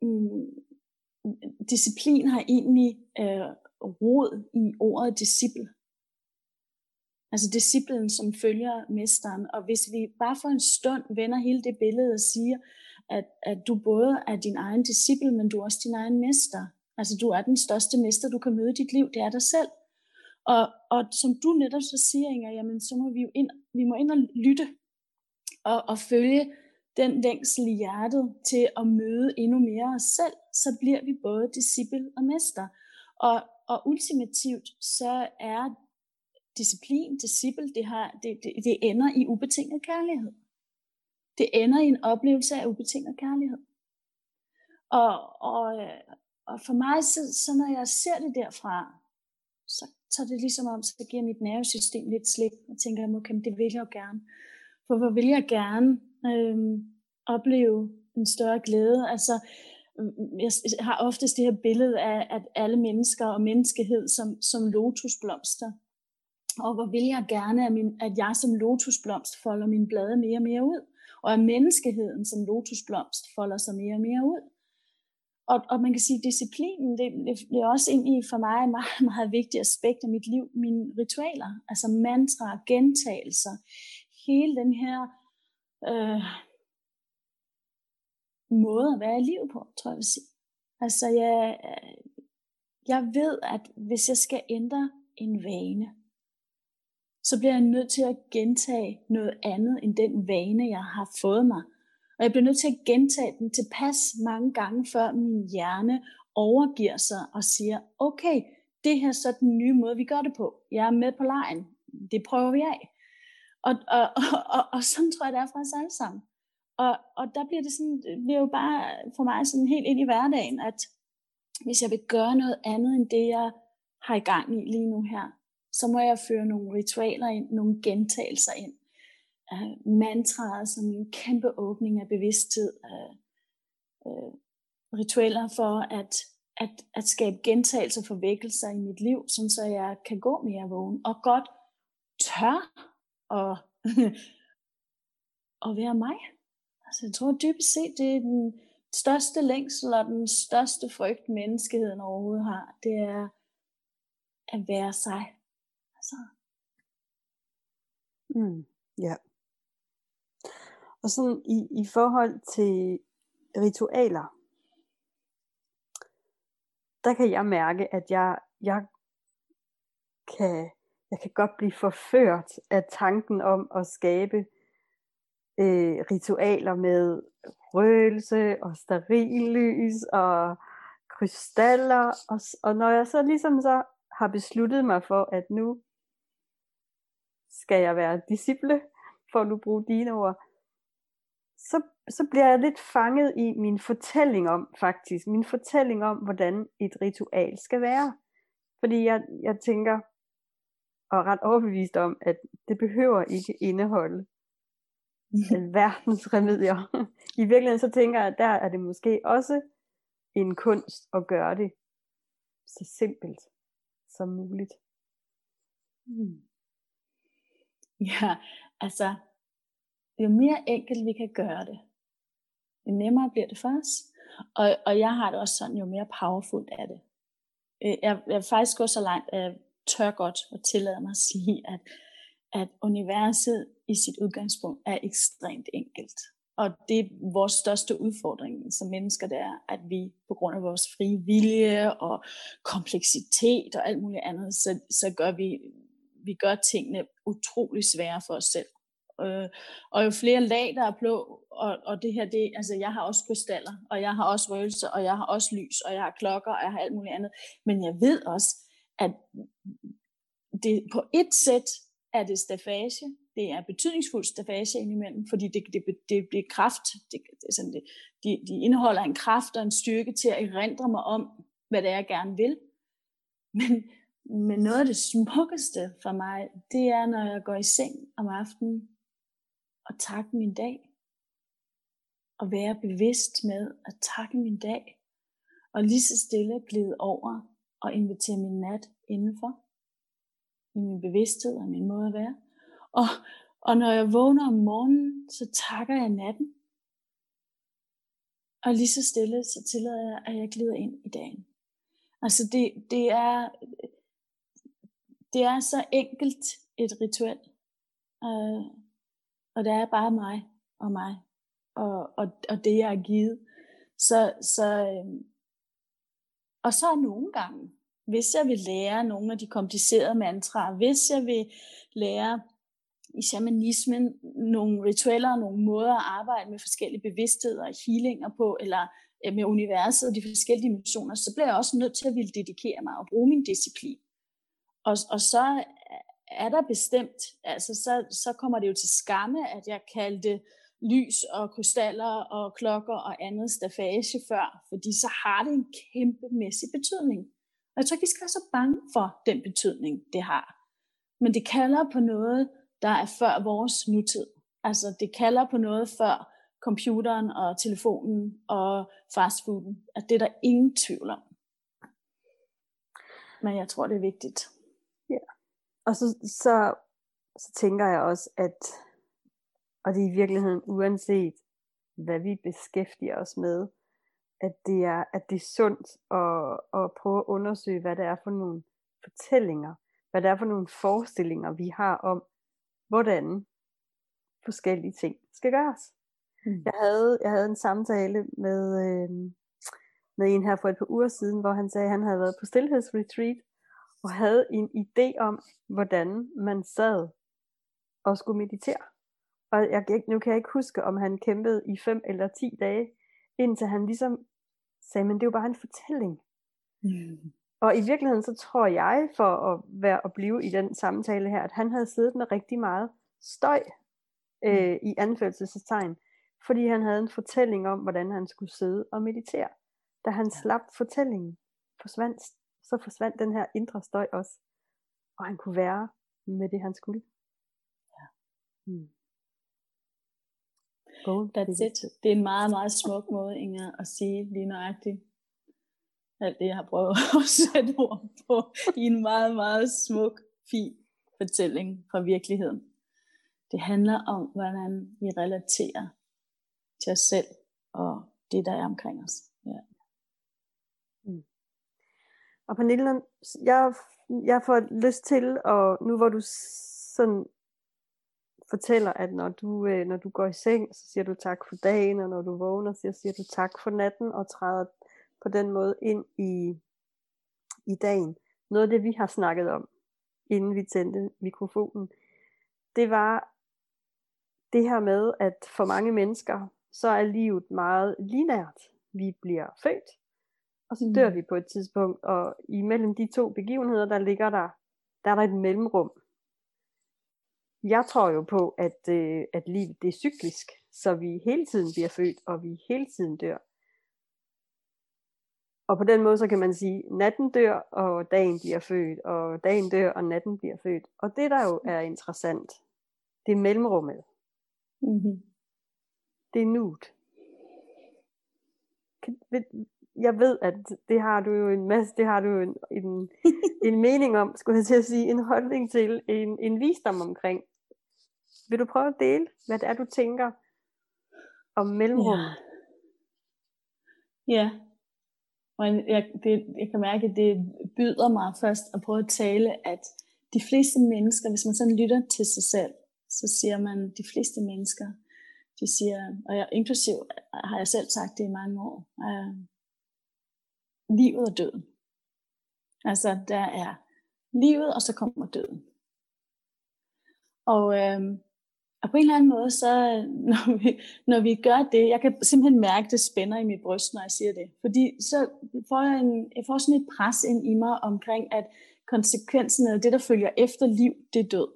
mm, disciplin har egentlig øh, rod i ordet disciple. Altså disciplen, som følger mesteren. Og hvis vi bare for en stund vender hele det billede og siger, at, at du både er din egen disciple, men du er også din egen mester. Altså du er den største mester, du kan møde i dit liv, det er dig selv. Og, og som du netop så siger, Inger, jamen så må vi jo ind, vi må ind og lytte og, og følge den længsel i hjertet til at møde endnu mere os selv, så bliver vi både disciple og mester. Og, og ultimativt så er disciplin, disciple, det, har, det, det, det ender i ubetinget kærlighed. Det ender i en oplevelse af ubetinget kærlighed. Og, og, øh, og for mig, så, så når jeg ser det derfra, så, så det ligesom om, så giver mit nervesystem lidt slip, og tænker, okay, det vil jeg jo gerne. For hvor vil jeg gerne øh, opleve en større glæde? Altså, øh, jeg har oftest det her billede af, at alle mennesker og menneskehed som, som lotusblomster. Og hvor vil jeg gerne, at, min, at jeg som lotusblomst folder mine blade mere og mere ud, og at menneskeheden som lotusblomst folder sig mere og mere ud. Og, og man kan sige, at disciplinen, det, det, det er også egentlig for mig et meget, meget vigtigt aspekt af mit liv, mine ritualer, altså mantra, gentagelser, hele den her øh, måde at være i livet på, tror jeg vil sige. Altså jeg, øh, jeg ved, at hvis jeg skal ændre en vane, så bliver jeg nødt til at gentage noget andet end den vane, jeg har fået mig. Og jeg bliver nødt til at gentage den tilpas mange gange, før min hjerne overgiver sig og siger, okay, det her er så den nye måde, vi gør det på. Jeg er med på lejen. Det prøver vi af. Og, og, og, og, og sådan tror jeg, det er for os alle sammen. Og, og der bliver det, sådan, det bliver jo bare for mig sådan helt ind i hverdagen, at hvis jeg vil gøre noget andet end det, jeg har i gang i lige nu her, så må jeg føre nogle ritualer ind, nogle gentagelser ind. Øh, uh, mantraer som en kæmpe åbning af bevidsthed. Uh, uh, ritualer for at, at, at skabe gentagelser for vækkelser i mit liv, sådan så jeg kan gå mere vågen og godt tør at, *laughs* at være mig. Altså jeg tror dybest set, det er den største længsel og den største frygt, menneskeheden overhovedet har. Det er at være sig. Altså.
Mm, ja. Og sådan i, i forhold til ritualer, der kan jeg mærke, at jeg, jeg kan jeg kan godt blive forført af tanken om at skabe øh, ritualer med røgelse og sterillys og krystaller. Og, og når jeg så ligesom så har besluttet mig for, at nu skal jeg være disciple, for at nu bruge dine ord, så, så bliver jeg lidt fanget i min fortælling om, faktisk, min fortælling om, hvordan et ritual skal være. Fordi jeg, jeg tænker, og ret overbevist om, at det behøver ikke indeholde *laughs* verdens remedier. I virkeligheden så tænker jeg, at der er det måske også en kunst at gøre det så simpelt som muligt.
Mm. Ja, altså, jo mere enkelt vi kan gøre det, jo nemmere bliver det for os. Og, og jeg har det også sådan, jo mere powerfult er det. Øh, jeg, jeg vil faktisk gå så langt, at tør godt at tillade mig at sige, at, at universet i sit udgangspunkt er ekstremt enkelt. Og det er vores største udfordring som mennesker, det er, at vi på grund af vores frie vilje og kompleksitet og alt muligt andet, så, så gør vi, vi gør tingene utrolig svære for os selv. Øh, og jo flere lag, der er blå, og, og det her, det, altså jeg har også krystaller, og jeg har også røgelse, og jeg har også lys, og jeg har klokker, og jeg har alt muligt andet. Men jeg ved også, at det, på et sæt er det stafage, det er betydningsfuld stafage indimellem, fordi det, det, det bliver kraft, det, det, sådan det, de, de indeholder en kraft og en styrke til at erindre mig om, hvad det er, jeg gerne vil. Men, men noget af det smukkeste for mig, det er, når jeg går i seng om aftenen og takke min dag. Og være bevidst med at takke min dag. Og lige så stille glide over og invitere min nat indenfor. i min bevidsthed og min måde at være. Og, og når jeg vågner om morgenen, så takker jeg natten. Og lige så stille, så tillader jeg, at jeg glider ind i dagen. Altså det, det er det er så enkelt et ritual. Øh, og det er bare mig og mig. Og, og, og det jeg er givet. Så, så, øh, og så nogle gange, hvis jeg vil lære nogle af de komplicerede mantraer, hvis jeg vil lære i shamanismen nogle ritualer og nogle måder at arbejde med forskellige bevidstheder og healinger på, eller øh, med universet og de forskellige dimensioner, så bliver jeg også nødt til at ville dedikere mig og bruge min disciplin. Og, og så er der bestemt, altså så, så kommer det jo til skamme, at jeg kaldte lys og krystaller og klokker og andet stafage før, fordi så har det en kæmpemæssig betydning. Og jeg tror ikke, vi skal være så bange for den betydning, det har. Men det kalder på noget, der er før vores nutid. Altså det kalder på noget før computeren og telefonen og fastfooden. At det er der ingen tvivl om. Men jeg tror, det er vigtigt.
Og så, så, så tænker jeg også, at, og det er i virkeligheden uanset, hvad vi beskæftiger os med, at det er, at det er sundt at, at prøve at undersøge, hvad det er for nogle fortællinger, hvad det er for nogle forestillinger, vi har om, hvordan forskellige ting skal gøres. Mm. Jeg, havde, jeg havde en samtale med, øh, med en her for et par uger siden, hvor han sagde, at han havde været på stillhedsretreat, og havde en idé om, hvordan man sad og skulle meditere. Og jeg, nu kan jeg ikke huske, om han kæmpede i fem eller ti dage, indtil han ligesom sagde, men det er jo bare en fortælling. Mm. Og i virkeligheden så tror jeg, for at være at blive i den samtale her, at han havde siddet med rigtig meget støj øh, mm. i anførselstegn, fordi han havde en fortælling om, hvordan han skulle sidde og meditere. Da han ja. slap fortællingen, forsvandt så forsvandt den her indre støj også. Og han kunne være med det, han skulle. Ja. Hmm.
That's it. Det er en meget, meget smuk måde, Inger, at sige lige nøjagtigt. Alt det, jeg har prøvet *laughs* at sætte ord på i en meget, meget smuk, fin fortælling fra virkeligheden. Det handler om, hvordan vi relaterer til os selv og det, der er omkring os. Ja.
Og Pernille, jeg, jeg får lyst til, og nu hvor du sådan fortæller, at når du, øh, når du går i seng, så siger du tak for dagen, og når du vågner, så siger du tak for natten, og træder på den måde ind i, i dagen. Noget af det, vi har snakket om, inden vi tændte mikrofonen, det var det her med, at for mange mennesker, så er livet meget linært. Vi bliver født, og så dør mm. vi på et tidspunkt, og imellem de to begivenheder, der ligger der, der er der et mellemrum. Jeg tror jo på, at, øh, at livet det er cyklisk, så vi hele tiden bliver født, og vi hele tiden dør. Og på den måde, så kan man sige, natten dør, og dagen bliver født, og dagen dør, og natten bliver født. Og det, der jo er interessant, det er mellemrummet. Mm-hmm. Det er nuet. Kan, jeg ved, at det har du jo en masse, det har du jo en, en, en *laughs* mening om, skulle jeg til at sige, en holdning til, en, en visdom omkring. Vil du prøve at dele, hvad det er, du tænker om mellemrummet?
Ja. ja. Og jeg, det, jeg kan mærke, at det byder mig først at prøve at tale, at de fleste mennesker, hvis man sådan lytter til sig selv, så siger man, de fleste mennesker, de siger, og jeg, inklusiv har jeg selv sagt det i mange år, øh, livet og døden. Altså, der er livet, og så kommer døden. Og, øh, og på en eller anden måde, så *laughs* når vi, når vi gør det, jeg kan simpelthen mærke, det spænder i mit bryst, når jeg siger det. Fordi så får jeg, en, jeg får sådan et pres ind i mig omkring, at konsekvensen af det, der følger efter liv, det er død.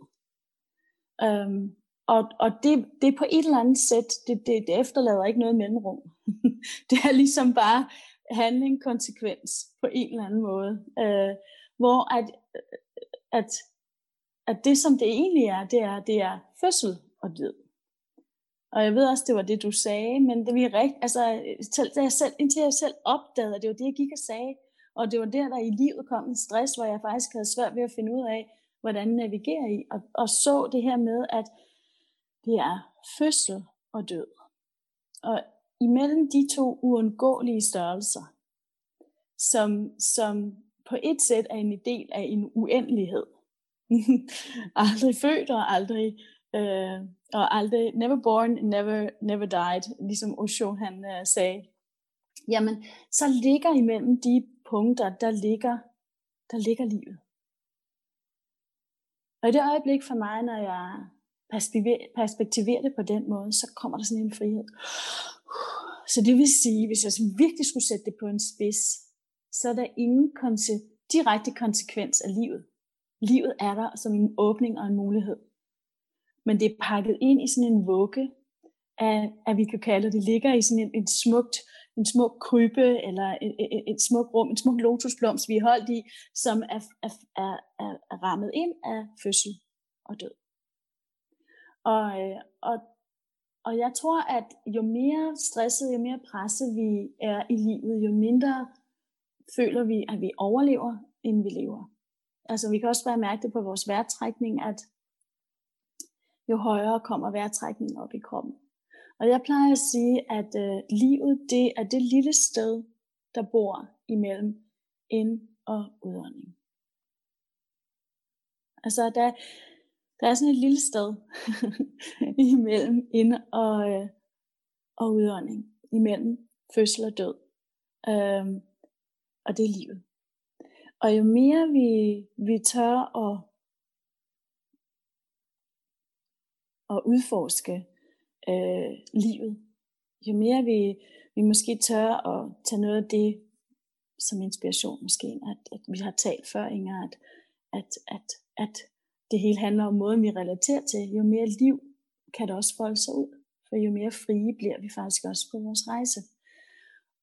Um, og og det, det på et eller andet sæt, det, det, det efterlader ikke noget mellemrum. *laughs* det er ligesom bare, handling konsekvens på en eller anden måde. Øh, hvor at, at, at det som det egentlig er, det er, det er fødsel og død. Og jeg ved også, det var det, du sagde, men det vi rigt, altså, da jeg selv, indtil jeg selv opdagede, at det var det, jeg gik og sagde, og det var der, der i livet kom en stress, hvor jeg faktisk havde svært ved at finde ud af, hvordan navigere i, og, og så det her med, at det er fødsel og død. Og imellem de to uundgåelige størrelser, som, som på et sæt er en del af en uendelighed. *laughs* aldrig født og aldrig, øh, og aldrig, never born, never, never died, ligesom Osho han øh, sagde. Jamen, så ligger imellem de punkter, der ligger, der ligger livet. Og i det øjeblik for mig, når jeg perspektiverer det på den måde, så kommer der sådan en frihed. Så det vil sige, hvis jeg virkelig skulle sætte det på en spids, så er der ingen konse- direkte konsekvens af livet. Livet er der som en åbning og en mulighed. Men det er pakket ind i sådan en vugge, af, at vi kan kalde det, det ligger i sådan en, en smukt, en smuk krybe, eller et, et, et smuk rum, en smuk lotusblomst, vi er holdt i, som er, er, er, er rammet ind af fødsel og død. Og, øh, og, og jeg tror, at jo mere stresset, jo mere presset vi er i livet, jo mindre føler vi, at vi overlever, end vi lever. Altså vi kan også bare mærke det på vores vejrtrækning, at jo højere kommer vejrtrækningen op i kroppen. Og jeg plejer at sige, at øh, livet det er det lille sted, der bor imellem ind- og udånding. Altså der, der er sådan et lille sted *laughs* imellem ind- og, øh, og udånding. Imellem fødsel og død. Øhm, og det er livet. Og jo mere vi, vi tør at, at udforske øh, livet, jo mere vi, vi måske tør at tage noget af det som inspiration måske, at, at vi har talt før, Inger, at, at, at, at det hele handler om måden, vi relaterer til, jo mere liv kan det også folde sig ud. For jo mere frie bliver vi faktisk også på vores rejse.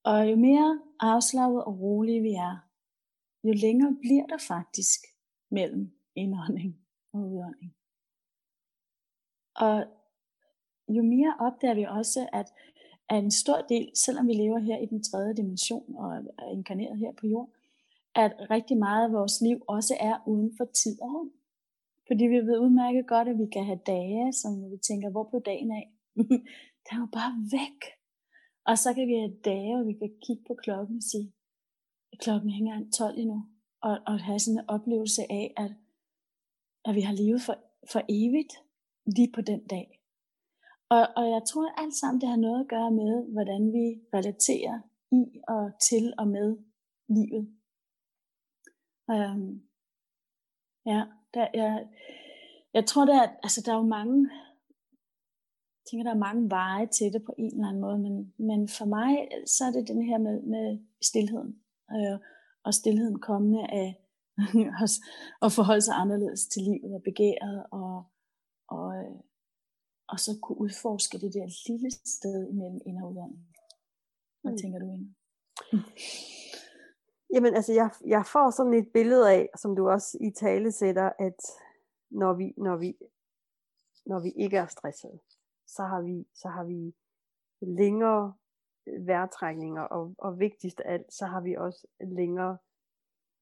Og jo mere afslappet og rolige vi er, jo længere bliver der faktisk mellem indånding og udånding. Og jo mere opdager vi også, at, at en stor del, selvom vi lever her i den tredje dimension og er inkarneret her på jord, at rigtig meget af vores liv også er uden for tid og rum. Fordi vi ved udmærket godt, at vi kan have dage, som vi tænker, hvor blev dagen af? *laughs* Den er jo bare væk. Og så kan vi have dage, hvor vi kan kigge på klokken og sige, at klokken hænger 12 endnu. Og, og have sådan en oplevelse af, at, at vi har levet for, for evigt lige på den dag. Og, og jeg tror at alt sammen, det har noget at gøre med, hvordan vi relaterer i og til og med livet. Um, ja, der, jeg, jeg tror, der, altså, der er jo mange tænker, der er mange veje til det på en eller anden måde, men, men for mig, så er det den her med, med stillheden, øh, og stillheden kommende af *laughs* at forholde sig anderledes til livet og begæret, og, og, øh, og så kunne udforske det der lille sted imellem ind og udånding. Hvad mm. tænker du, Inge? *laughs*
Jamen altså, jeg, jeg får sådan et billede af, som du også i tale sætter, at når vi, når vi, når vi ikke er stressede, så har vi, så har vi længere vejrtrækninger, og, og vigtigst af alt, så har vi også længere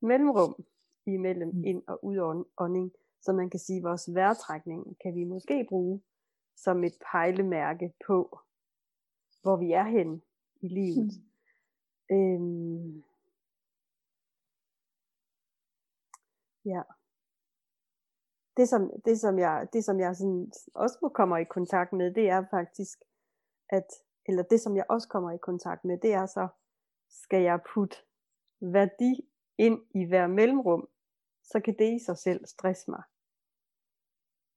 mellemrum imellem mm. ind- og udånding, så man kan sige, at vores vejrtrækning kan vi måske bruge som et pejlemærke på, hvor vi er hen i livet. Mm. Øhm, ja det som, det som jeg, det, som jeg sådan også kommer i kontakt med, det er faktisk, at, eller det som jeg også kommer i kontakt med, det er så, skal jeg putte værdi ind i hver mellemrum, så kan det i sig selv stresse mig.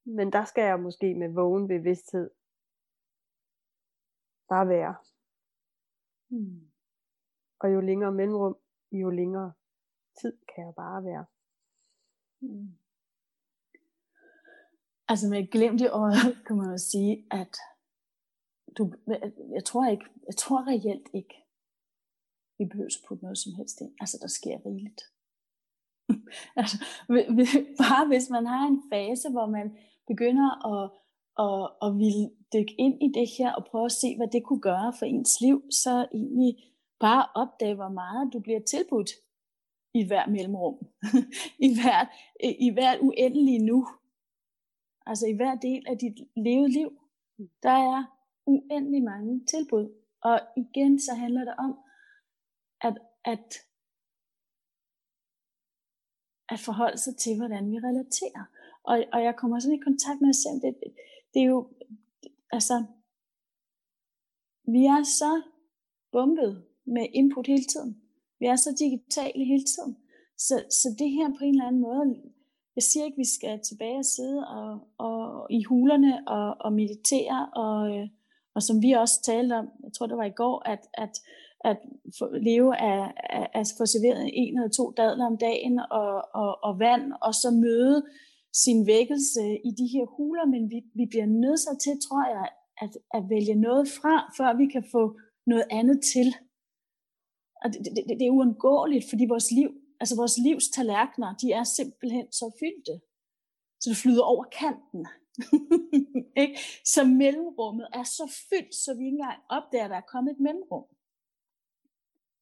Men der skal jeg måske med vågen bevidsthed bare være. Hmm. Og jo længere mellemrum, jo længere tid kan jeg bare være. Hmm.
Altså med glemt i øjet, kan man jo sige, at du, jeg tror ikke, jeg tror reelt ikke, vi behøver at putte noget som helst ind. Altså der sker rigeligt. *laughs* altså, bare hvis man har en fase, hvor man begynder at, at, at ville dykke ind i det her, og prøve at se, hvad det kunne gøre for ens liv, så egentlig bare opdage, hvor meget du bliver tilbudt i hver mellemrum. *laughs* I, hvert, I hvert uendelige nu. Altså i hver del af dit levede liv. Der er uendelig mange tilbud. Og igen så handler det om, at, at, at forholde sig til, hvordan vi relaterer. Og, og jeg kommer sådan i kontakt med at selv, det, det er jo, altså, vi er så bumpet med input hele tiden. Vi er så digitale hele tiden. Så, så det her på en eller anden måde, jeg siger ikke, at vi skal tilbage og sidde og, og i hulerne og, og meditere, og, øh, og som vi også talte om, jeg tror det var i går, at, at, at leve af, af at få serveret en eller to dadler om dagen og, og, og vand, og så møde sin vækkelse i de her huler, men vi, vi bliver nødt til, tror jeg, at, at vælge noget fra, før vi kan få noget andet til. Og det, det, det er uundgåeligt, fordi vores liv, altså vores livs tallerkener, de er simpelthen så fyldte. Så det flyder over kanten. *laughs* ikke? Så mellemrummet er så fyldt, så vi ikke engang opdager, at der er kommet et mellemrum.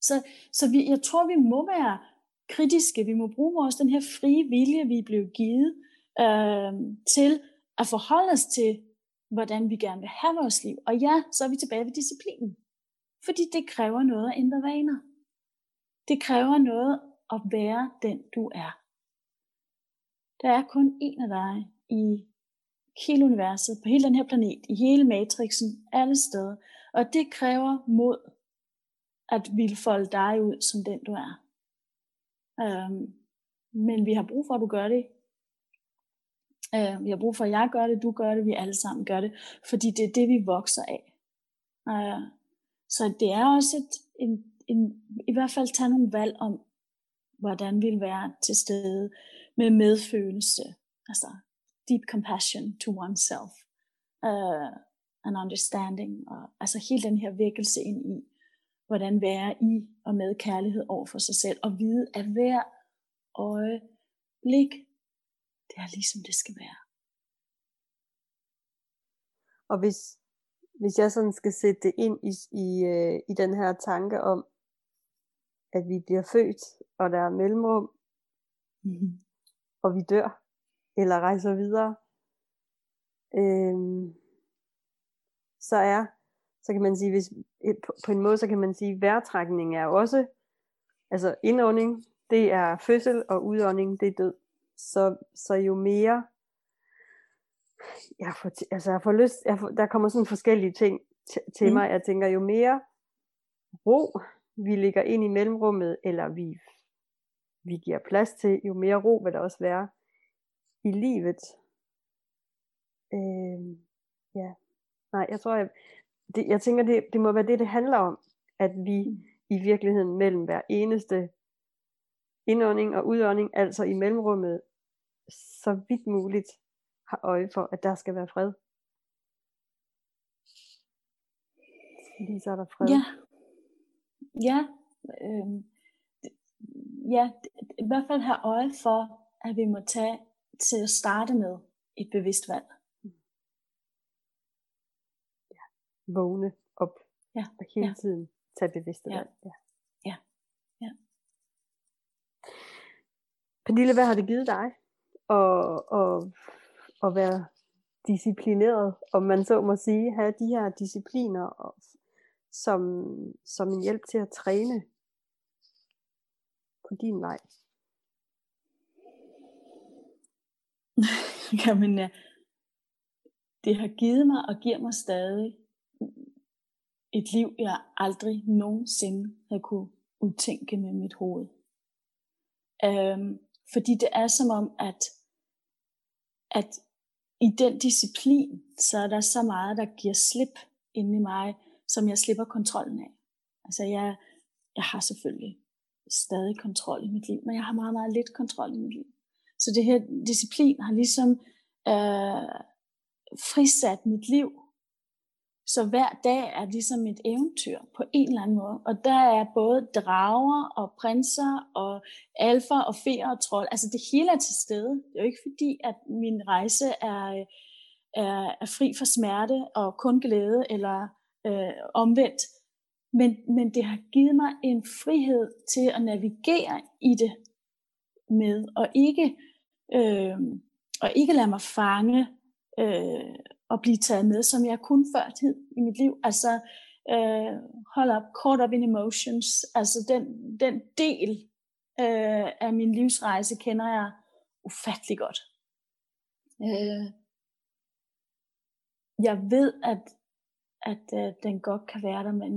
Så, så vi, jeg tror, vi må være kritiske. Vi må bruge vores den her frie vilje, vi er blevet givet, øh, til at forholde os til, hvordan vi gerne vil have vores liv. Og ja, så er vi tilbage ved disciplinen. Fordi det kræver noget at ændre vaner. Det kræver noget at være den, du er. Der er kun en af dig i hele universet, på hele den her planet, i hele matrixen, alle steder. Og det kræver mod at ville folde dig ud som den du er. Øhm, men vi har brug for, at du gør det. Øh, vi har brug for, at jeg gør det, du gør det, vi alle sammen gør det. Fordi det er det, vi vokser af. Øh, så det er også et, en, en, i hvert fald tage nogle valg om, hvordan vi vil være til stede med medfølelse. Altså deep compassion to oneself. Øh, uh, an understanding. Og, altså hele den her vækkelse ind i, hvordan være i og med kærlighed over for sig selv. Og vide, at hver øjeblik, det er ligesom det skal være.
Og hvis, hvis jeg sådan skal sætte det ind i, i, øh, i den her tanke om, at vi bliver født, og der er mellemrum, mm-hmm. og vi dør, eller rejser videre, øhm, så er, så kan man sige, hvis, på, på en måde, så kan man sige, vejrtrækning er også, altså indånding, det er fødsel, og udånding, det er død. Så, så jo mere jeg får, altså jeg får lyst, jeg får, der kommer sådan forskellige ting til, mm. mig. Jeg tænker, jo mere ro vi ligger ind i mellemrummet, eller vi, vi giver plads til, jo mere ro vil der også være i livet. Øh, ja, nej, jeg tror, jeg, det, jeg tænker, det, det må være det, det handler om, at vi i virkeligheden mellem hver eneste indånding og udånding, altså i mellemrummet, så vidt muligt har øje for, at der skal være fred. Fordi så er der fred.
Ja. Ja. Øh, ja, i hvert fald have øje for, at vi må tage til at starte med et bevidst valg.
Ja. Vågne op.
Ja.
Og hele
ja.
tiden tage bevidste
ja.
valg. Ja.
ja. ja.
Pernille, hvad har det givet dig? Og, og at være disciplineret, om man så må sige, have de her discipliner som, som en hjælp til at træne på din vej? *laughs*
Jamen, ja. det har givet mig og giver mig stadig et liv, jeg aldrig nogensinde havde kunne udtænke med mit hoved. Øhm, fordi det er som om, at, at i den disciplin, så er der så meget, der giver slip inde i mig, som jeg slipper kontrollen af. Altså jeg, jeg har selvfølgelig stadig kontrol i mit liv, men jeg har meget, meget lidt kontrol i mit liv. Så det her disciplin har ligesom øh, frisat mit liv så hver dag er ligesom et eventyr på en eller anden måde. Og der er både drager og prinser og alfa og feer og trold. Altså det hele er til stede. Det er jo ikke fordi, at min rejse er, øh, er, er fri for smerte og kun glæde eller øh, omvendt. Men, men det har givet mig en frihed til at navigere i det med, og ikke, øh, og ikke lade mig fange øh, og blive taget med, som jeg kun før tid i mit liv. Altså, øh, hold up, caught up in emotions, altså den, den del øh, af min livsrejse kender jeg ufattelig godt. Øh, jeg ved, at, at øh, den godt kan være der, men,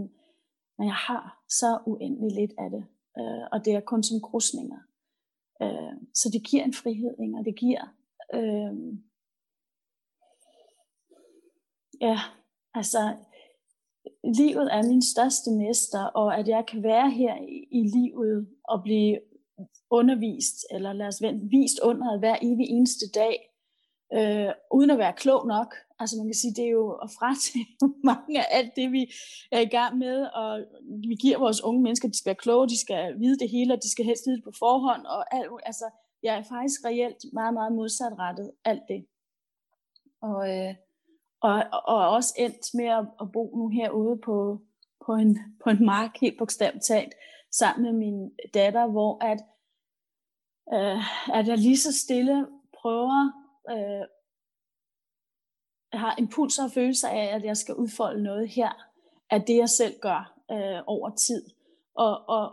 men jeg har så uendelig lidt af det. Øh, og det er kun som krusninger. Øh, så det giver en frihed, ikke? og det giver... Øh, ja, altså livet er min største mester, og at jeg kan være her i, i livet og blive undervist, eller lad os vente, vist under hver evig eneste dag, øh, uden at være klog nok. Altså man kan sige, det er jo at fratage *laughs* mange af alt det, vi er i gang med, og vi giver vores unge mennesker, de skal være kloge, de skal vide det hele, og de skal helst vide det på forhånd, og alt, altså jeg er faktisk reelt meget, meget modsatrettet alt det. Og, øh, og, og også endt med at, at bo nu herude på, på, en, på en mark, helt bogstaveligt talt, sammen med min datter, hvor at, øh, at jeg lige så stille prøver, øh, har impulser og følelser af, at jeg skal udfolde noget her, af det jeg selv gør øh, over tid. Og, og,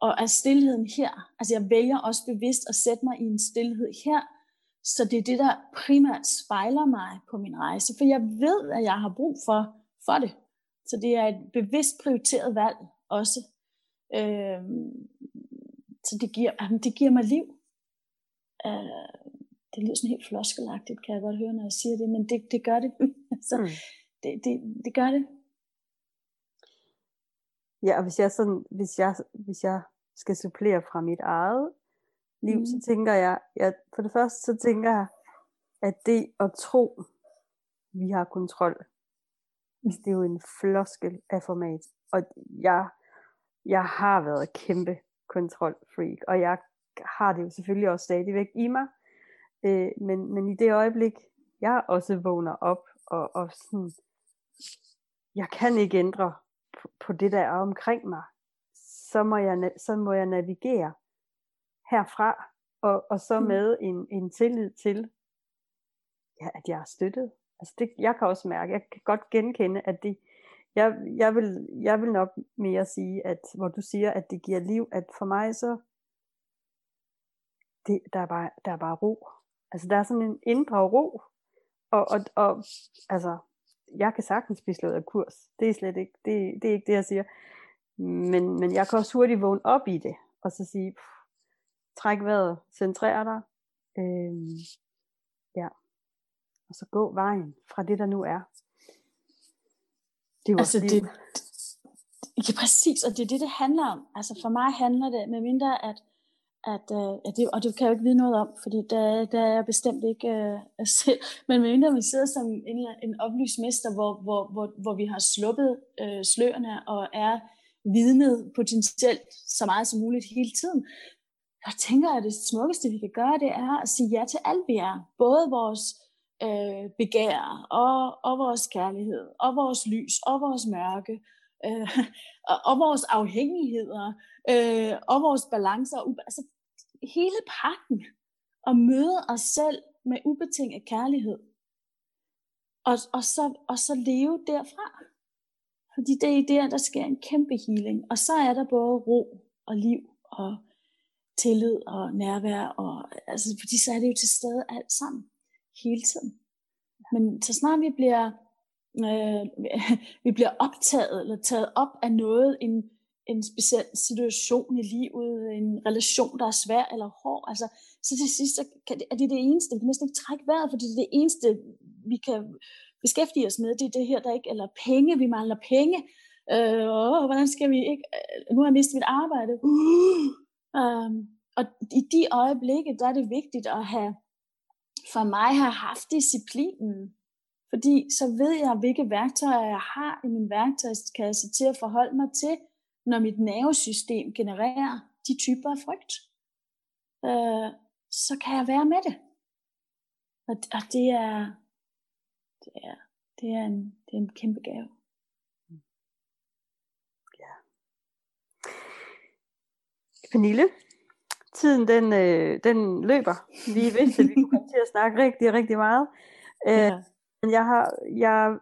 og er stillheden her, altså jeg vælger også bevidst at sætte mig i en stillhed her, så det er det, der primært spejler mig på min rejse, for jeg ved, at jeg har brug for, for det. Så det er et bevidst prioriteret valg også. Øh, så det giver, jamen, det giver mig liv. Øh, det lyder sådan helt floskelagtigt, kan jeg godt høre, når jeg siger det, men det, det gør det. *laughs* altså, mm. det, det, det gør det.
Ja, og hvis jeg, sådan, hvis jeg, hvis jeg skal supplere fra mit eget liv, mm. så tænker jeg, jeg, for det første så tænker jeg, at det at tro, vi har kontrol, det er jo en floskel af format. Og jeg, jeg har været kæmpe kontrolfreak, og jeg har det jo selvfølgelig også stadigvæk i mig. Øh, men, men i det øjeblik, jeg også vågner op, og, og sådan, jeg kan ikke ændre på, på det, der er omkring mig, så må jeg, så må jeg navigere herfra, og, og så mm. med en, en tillid til, ja, at jeg er støttet. Altså det, jeg kan også mærke, jeg kan godt genkende, at det, jeg, jeg, vil, jeg vil nok mere sige, at hvor du siger, at det giver liv, at for mig så, det, der, er bare, der er bare ro. Altså der er sådan en indre ro, og, og, og altså, jeg kan sagtens blive slået af kurs. Det er slet ikke det, det, er ikke det, jeg siger. Men, men jeg kan også hurtigt vågne op i det, og så sige, pff, træk vejret, centrer dig, øh, ja, og så gå vejen fra det, der nu er.
Det er altså, det, er præcis, og det er det, det handler om. Altså for mig handler det, med mindre at, at, øh, at det, og det kan jeg jo ikke vide noget om, fordi der, der er jeg bestemt ikke øh, uh, selv, *laughs* men medmindre vi sidder som en, en oplyst mester, hvor, hvor, hvor, hvor vi har sluppet øh, slørene og er vidnet potentielt så meget som muligt hele tiden, jeg tænker, at det smukkeste, vi kan gøre, det er at sige ja til alt, vi er. Både vores øh, begær, og, og vores kærlighed, og vores lys, og vores mørke, øh, *laughs* og, og vores afhængigheder, øh, og vores balancer. Altså hele pakken. Og møde os selv med ubetinget kærlighed. Og, og, så, og så leve derfra. Fordi det er der, der sker en kæmpe healing. Og så er der både ro og liv og tillid og nærvær, og, altså, fordi så er det jo til stede alt sammen, hele tiden. Men så snart vi bliver, øh, *laughs* vi bliver optaget, eller taget op af noget, en, en speciel situation i livet, en relation, der er svær eller hård, altså, så til sidst så kan det, er det det eneste, vi kan næsten ikke trække vejret, fordi det er det eneste, vi kan beskæftige os med, det er det her, der ikke, eller penge, vi mangler penge, øh, åh, hvordan skal vi ikke, øh, nu har jeg mistet mit arbejde, uh, Um, og i de øjeblikke, der er det vigtigt at have, for mig har haft disciplinen. Fordi så ved jeg, hvilke værktøjer jeg har i min værktøjskasse til at forholde mig til, når mit nervesystem genererer de typer af frygt. Uh, så kan jeg være med det. Og, og det er, det er, det er en, det er en kæmpe gave.
Ja. Pernille, tiden den, øh, den løber. Vi vidste, at vi kunne komme til at snakke rigtig, rigtig meget. Øh, ja. Men jeg har, jeg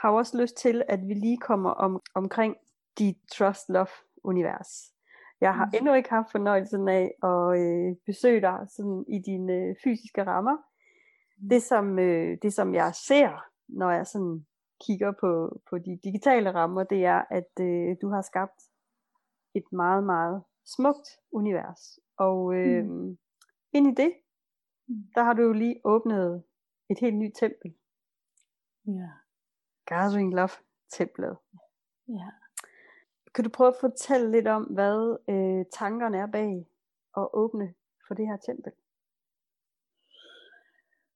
har også lyst til, at vi lige kommer om, omkring dit Trust Love univers. Jeg har mm. endnu ikke haft fornøjelsen af at øh, besøge dig sådan i dine øh, fysiske rammer. Mm. Det som, øh, det som jeg ser, når jeg sådan kigger på, på de digitale rammer, det er, at øh, du har skabt et meget, meget smukt univers. Og øh, mm. ind i det, mm. der har du jo lige åbnet et helt nyt tempel.
Ja.
Gathering Love templet.
Ja.
Kan du prøve at fortælle lidt om, hvad øh, tankerne er bag at åbne for det her tempel?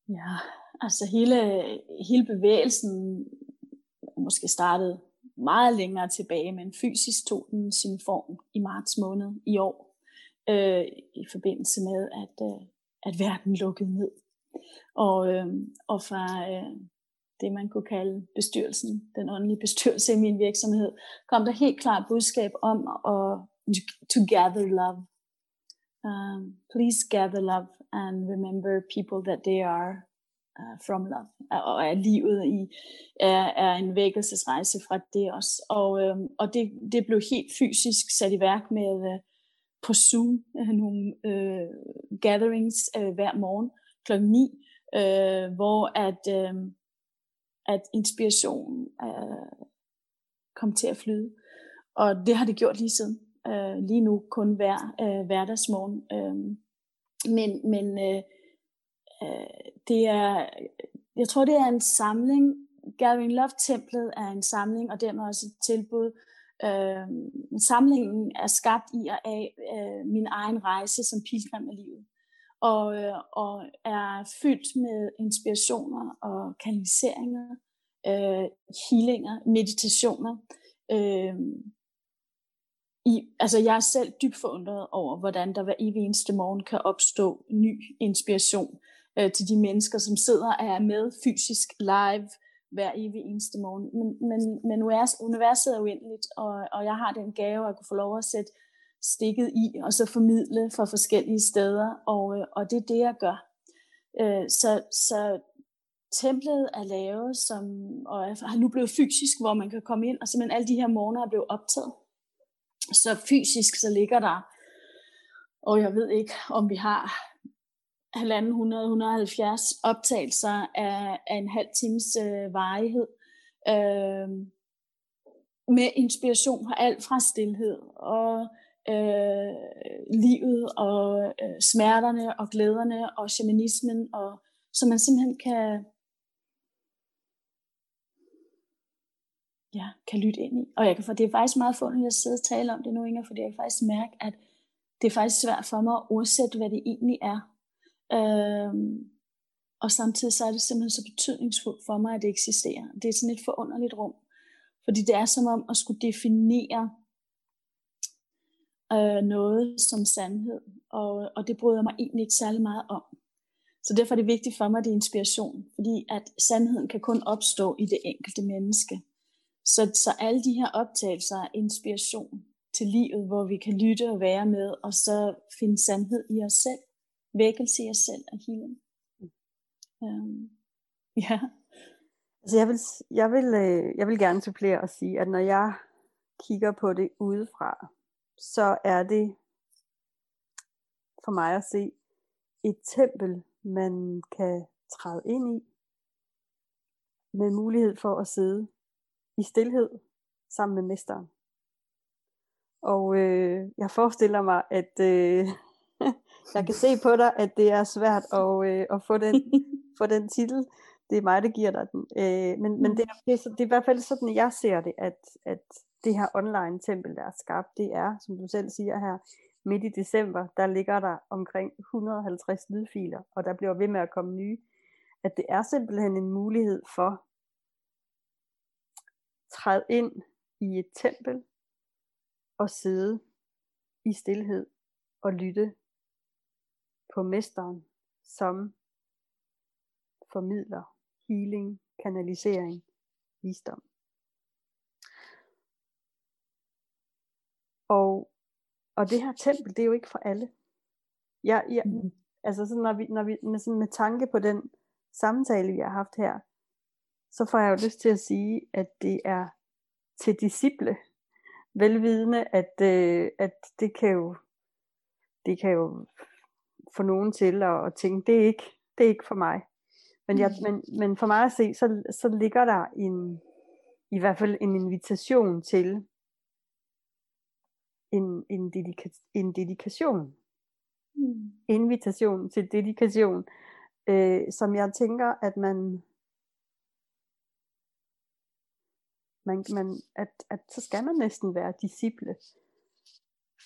Ja, altså hele, hele bevægelsen måske startede meget længere tilbage, men fysisk tog den sin form i marts måned i år, øh, i forbindelse med, at, øh, at verden lukkede ned. Og, øh, og fra øh, det, man kunne kalde bestyrelsen, den åndelige bestyrelse i min virksomhed, kom der helt klart budskab om at to gather love. Um, please gather love and remember people that they are uh, from love. Uh, og at livet i er, er en vækkelsesrejse fra det også. Og, øhm, og det, det blev helt fysisk sat i værk med øh, på Zoom øh, nogle øh, gatherings øh, hver morgen kl. 9, øh, hvor at Øh, at inspirationen øh, kom til at flyde. Og det har det gjort lige siden. Øh, lige nu kun hver øh, hverdagsmorgen. Øh, men men øh, øh, det er, jeg tror det er en samling. Gathering Love Templet er en samling, og dermed også et tilbud. Øh, samlingen er skabt i og af øh, min egen rejse som pilgrim af livet og, øh, og er fyldt med inspirationer og kanaliseringer, øh, healinger, meditationer. Øh, i, altså jeg er selv dybt forundret over, hvordan der hver evig eneste morgen kan opstå ny inspiration øh, til de mennesker, som sidder og er med fysisk live hver evig eneste morgen. Men, men, men universet er uendeligt, og, og jeg har den gave at kunne få lov at sætte stikket i, og så formidle fra forskellige steder, og, øh, og det er det, jeg gør. Øh, så, så templet er lavet, som, og er nu blevet fysisk, hvor man kan komme ind, og simpelthen alle de her morgener er blevet optaget. Så fysisk, så ligger der, og jeg ved ikke, om vi har 1.500-170 optagelser af, af en halv times øh, varighed, øh, med inspiration fra alt fra stillhed og øh, livet og øh, smerterne og glæderne og shamanismen, og så man simpelthen kan, ja, kan lytte ind i. Og jeg kan, for det er faktisk meget fundet at sidde og tale om det nu, Inger, fordi jeg kan faktisk mærke, at det er faktisk svært for mig at oversætte, hvad det egentlig er. Øhm, og samtidig så er det simpelthen så betydningsfuldt for mig, at det eksisterer. Det er sådan et forunderligt rum. Fordi det er som om at skulle definere øh, noget som sandhed. Og, og det bryder mig egentlig ikke særlig meget om. Så derfor er det vigtigt for mig, at det er inspiration. Fordi at sandheden kan kun opstå i det enkelte menneske. Så, så alle de her optagelser er inspiration til livet, hvor vi kan lytte og være med, og så finde sandhed i os selv, vækkelse i os selv og healing. Um, *laughs* ja.
Altså jeg vil, jeg, vil, øh, jeg vil gerne supplere og sige, at når jeg kigger på det udefra, så er det for mig at se et tempel, man kan træde ind i, med mulighed for at sidde i stillhed sammen med mesteren. Og øh, jeg forestiller mig, at øh, *laughs* jeg kan se på dig, at det er svært at, øh, at få, den, *laughs* få den titel. Det er mig, der giver dig den. Øh, men men det, er, det, er, det er i hvert fald sådan, jeg ser det, at, at det her online tempel, der er skabt, det er, som du selv siger her, midt i december, der ligger der omkring 150 lydfiler, og der bliver ved med at komme nye. At det er simpelthen en mulighed for træde ind i et tempel og sidde i stillhed og lytte på mesteren, som formidler healing, kanalisering, visdom. Og og det her tempel, det er jo ikke for alle. Jeg, jeg,
Mhm.
altså sådan, når vi, når vi med, sådan med tanke på den samtale, vi har haft her, så får jeg jo lyst til at sige, at det er til disciple, velvidende, at, øh, at det kan jo det kan jo få nogen til at, at tænke, det er ikke, det er ikke for mig. Men, jeg, men, men for mig at se, så, så ligger der en, i hvert fald en invitation til en, en, dedika, en dedikation.
Mm.
Invitation til dedikation, øh, som jeg tænker, at man, man, man at, at så skal man næsten være disciple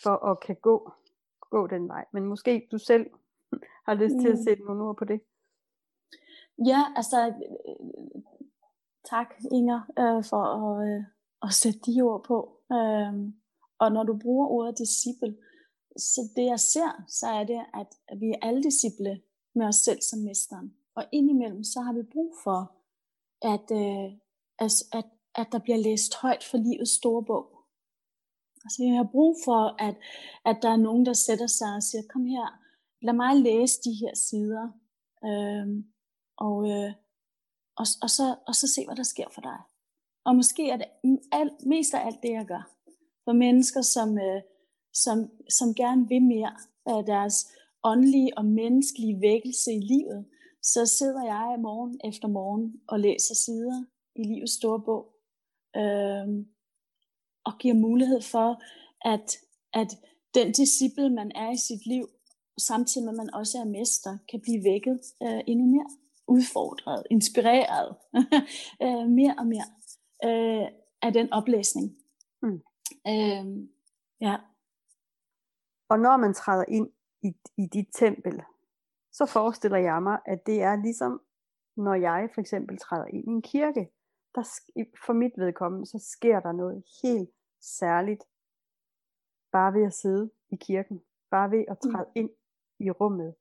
for at kan gå, gå den vej. Men måske du selv *laughs* har lyst til at
Mm.
sætte nogle ord på det.
Ja, altså øh, tak Inger øh, for at, øh, at sætte de ord på. Øhm, og når du bruger ordet disciple, så det jeg ser, så er det, at vi er alle disciple med os selv som mesteren. Og indimellem, så har vi brug for, at, øh, at, at, at der bliver læst højt for livets store bog. Altså vi har brug for, at, at der er nogen, der sætter sig og siger, kom her, lad mig læse de her sider. Øhm, og, øh, og, og, så, og så se, hvad der sker for dig. Og måske er det alt, mest af alt det, jeg gør. For mennesker, som, øh, som, som gerne vil mere af deres åndelige og menneskelige vækkelse i livet, så sidder jeg morgen efter morgen og læser sider i livets store bog. øh, og giver mulighed for, at, at den disciple, man er i sit liv, samtidig med at man også er mester, kan blive vækket øh, endnu mere udfordret, inspireret, *laughs* øh, mere og mere øh, af den oplæsning.
Mm.
Øh, ja.
Og når man træder ind i, i dit tempel, så forestiller jeg mig, at det er ligesom, når jeg for eksempel træder ind i en kirke. Der, for mit vedkommende, så sker der noget helt særligt, bare ved at sidde i kirken, bare ved at træde mm. ind i rummet.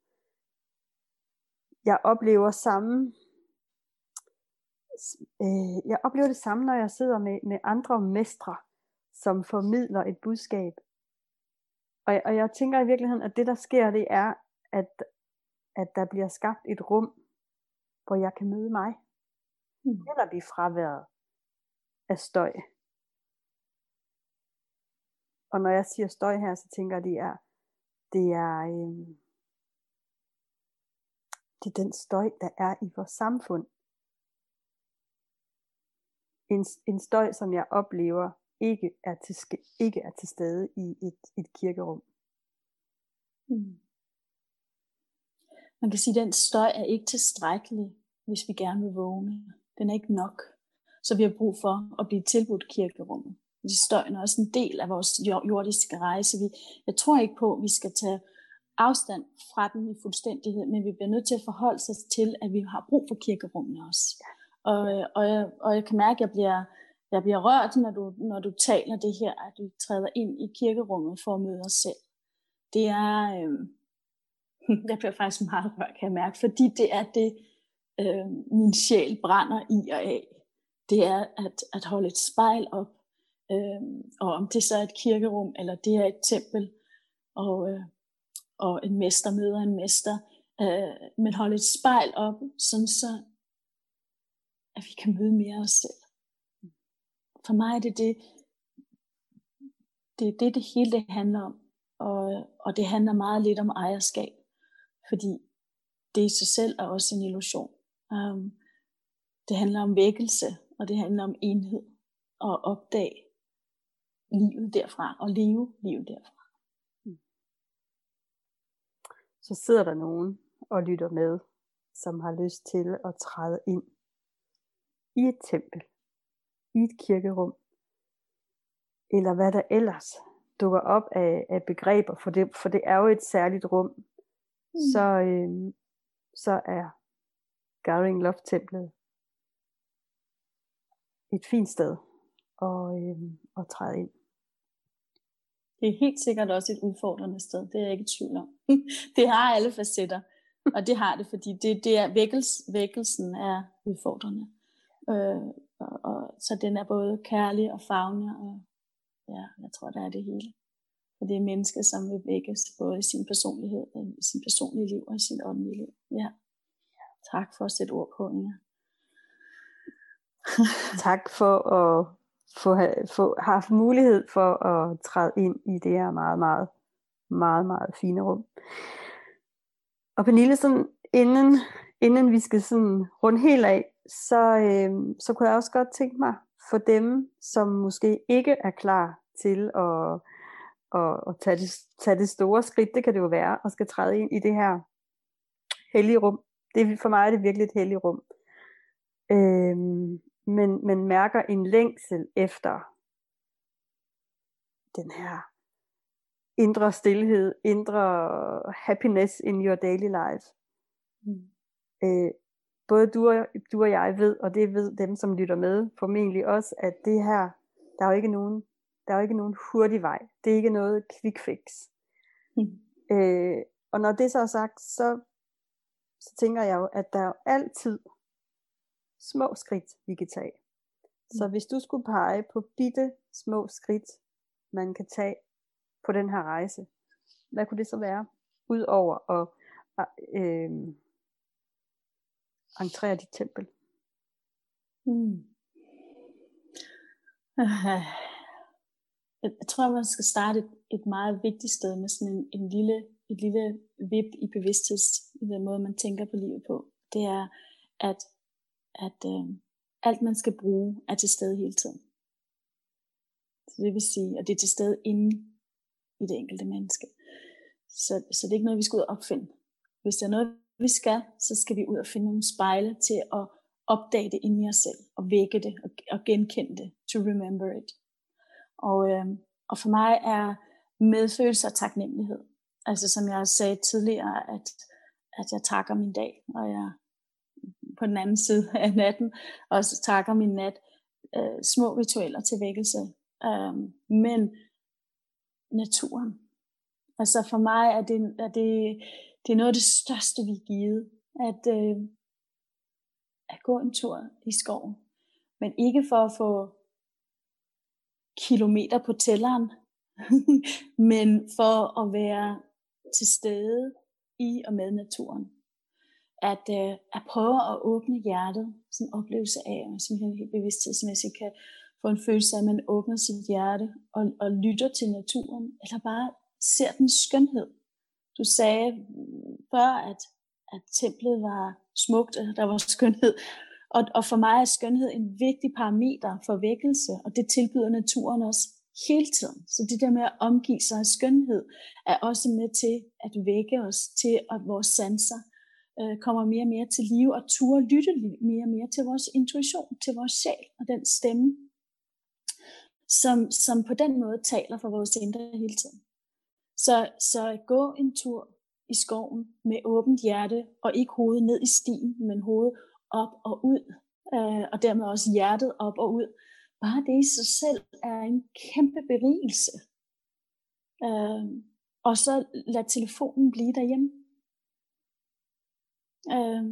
Jeg oplever samme, øh, jeg oplever det samme, når jeg sidder med, med andre mestre, som formidler et budskab. Og, og jeg tænker i virkeligheden, at det der sker, det er, at, at der bliver skabt et rum, hvor jeg kan møde mig.
Mm.
Eller blive fraværet af støj. Og når jeg siger støj her, så tænker jeg, det er, det er, øh, det er den støj, der er i vores samfund. En, en støj, som jeg oplever ikke er til, ikke er til stede i et, et kirkerum.
Mm. Man kan sige, at den støj er ikke tilstrækkelig, hvis vi gerne vil vågne. Den er ikke nok. Så vi har brug for at blive tilbudt kirkerummet. Fordi støjen er også en del af vores jordiske rejse. Vi, jeg tror ikke på, at vi skal tage afstand fra den i fuldstændighed, men vi bliver nødt til at forholde os til, at vi har brug for kirkerummene også. Og, og, jeg, og jeg kan mærke, at jeg bliver, jeg bliver rørt, når du, når du taler det her, at du træder ind i kirkerummet for at møde os selv. Det er, øh, *laughs* jeg bliver faktisk meget rørt, kan jeg mærke, fordi det er det, øh, min sjæl brænder i og af. Det er at, at holde et spejl op, øh, og om det så er et kirkerum, eller det er et tempel, og, øh, og en mester møder en mester, øh, men holde et spejl op, sådan så, at vi kan møde mere os selv. For mig er det det, det er det, det hele det handler om. Og, og det handler meget lidt om ejerskab. Fordi det i sig selv er også en illusion. Um, det handler om vækkelse, og det handler om enhed. Og opdage livet derfra, og leve livet derfra. Mm.
Så sidder der nogen og lytter med, som har lyst til at træde ind i et tempel, i et kirkerum, eller hvad der ellers dukker op af, af begreber, for det, for det er jo et særligt rum, mm. så, øh, så er Gathering Love Templet et fint sted at, øh, at træde ind.
Det er helt sikkert også et udfordrende sted, det er jeg ikke i tvivl om. *laughs* det har alle facetter, og det har det, fordi det, det er vækkels, vækkelsen er udfordrende. Øh, og, og, så den er både kærlig og fagne, og ja, jeg tror, der er det hele. Og det er mennesker, som vil vækkes både i sin personlighed, øh, i sin personlige liv og i sin åndelige liv. Ja. Tak for at sætte ord på, Inger. *laughs*
tak for at få, få haft mulighed for at træde ind i det her meget, meget, meget, meget fine rum. Og Pernille, sådan, inden, inden vi skal sådan runde helt af, så, øh, så kunne jeg også godt tænke mig for dem, som måske ikke er klar til at, at, at tage, det, tage det store skridt, det kan det jo være, og skal træde ind i det her hellige rum. Det, for mig er det virkelig et helligt rum. Øh, men, men mærker en længsel efter den her indre stillhed, indre happiness in your daily life. Mm. Øh, både du og, du og jeg ved, og det ved dem, som lytter med, formentlig også, at det her, der er jo ikke nogen, der er jo ikke nogen hurtig vej. Det er ikke noget quick fix. Mm. Øh, og når det så er sagt, så, så tænker jeg jo, at der er jo altid små skridt, vi kan tage. Så hvis du skulle pege på bitte små skridt, man kan tage på den her rejse, hvad kunne det så være? Udover at øh, entrere dit tempel. Hmm.
Jeg tror, man skal starte et, et meget vigtigt sted med sådan en, en lille, et lille vip i bevidstheds, i den måde, man tænker på livet på. Det er, at, at øh, alt man skal bruge er til stede hele tiden. Så det vil sige, at det er til stede inde i det enkelte menneske. Så, så det er ikke noget, vi skal ud og opfinde. Hvis der er noget, vi skal, så skal vi ud og finde nogle spejle til at opdage det inde i os selv, og vække det, og, og genkende det, to remember it. Og, øh, og for mig er medfølelse og taknemmelighed, altså som jeg sagde tidligere, at, at jeg takker min dag, og jeg på den anden side *laughs* af natten, og så takker min nat, øh, små ritualer til vækkelse. Øh, men naturen. Altså for mig er det, er det, det er noget af det største, vi er givet, at, øh, at gå en tur i skoven. Men ikke for at få kilometer på tælleren, *laughs* men for at være til stede i og med naturen at, øh, at prøve at åbne hjertet, sådan en oplevelse af, at man simpelthen helt bevidsthedsmæssigt kan få en følelse af, at man åbner sit hjerte og, og lytter til naturen, eller bare ser den skønhed. Du sagde før, at, at templet var smukt, og der var skønhed. Og, og for mig er skønhed en vigtig parameter for vækkelse, og det tilbyder naturen også hele tiden. Så det der med at omgive sig af skønhed, er også med til at vække os til at vores sanser øh, kommer mere og mere til live og turde lytte mere og mere til vores intuition, til vores sjæl og den stemme, som, som på den måde taler for vores indre hele tiden. Så, så gå en tur i skoven med åbent hjerte, og ikke hovedet ned i stien, men hovedet op og ud, øh, og dermed også hjertet op og ud. Bare det i sig selv er en kæmpe berigelse. Øh, og så lad telefonen blive derhjemme. Øh,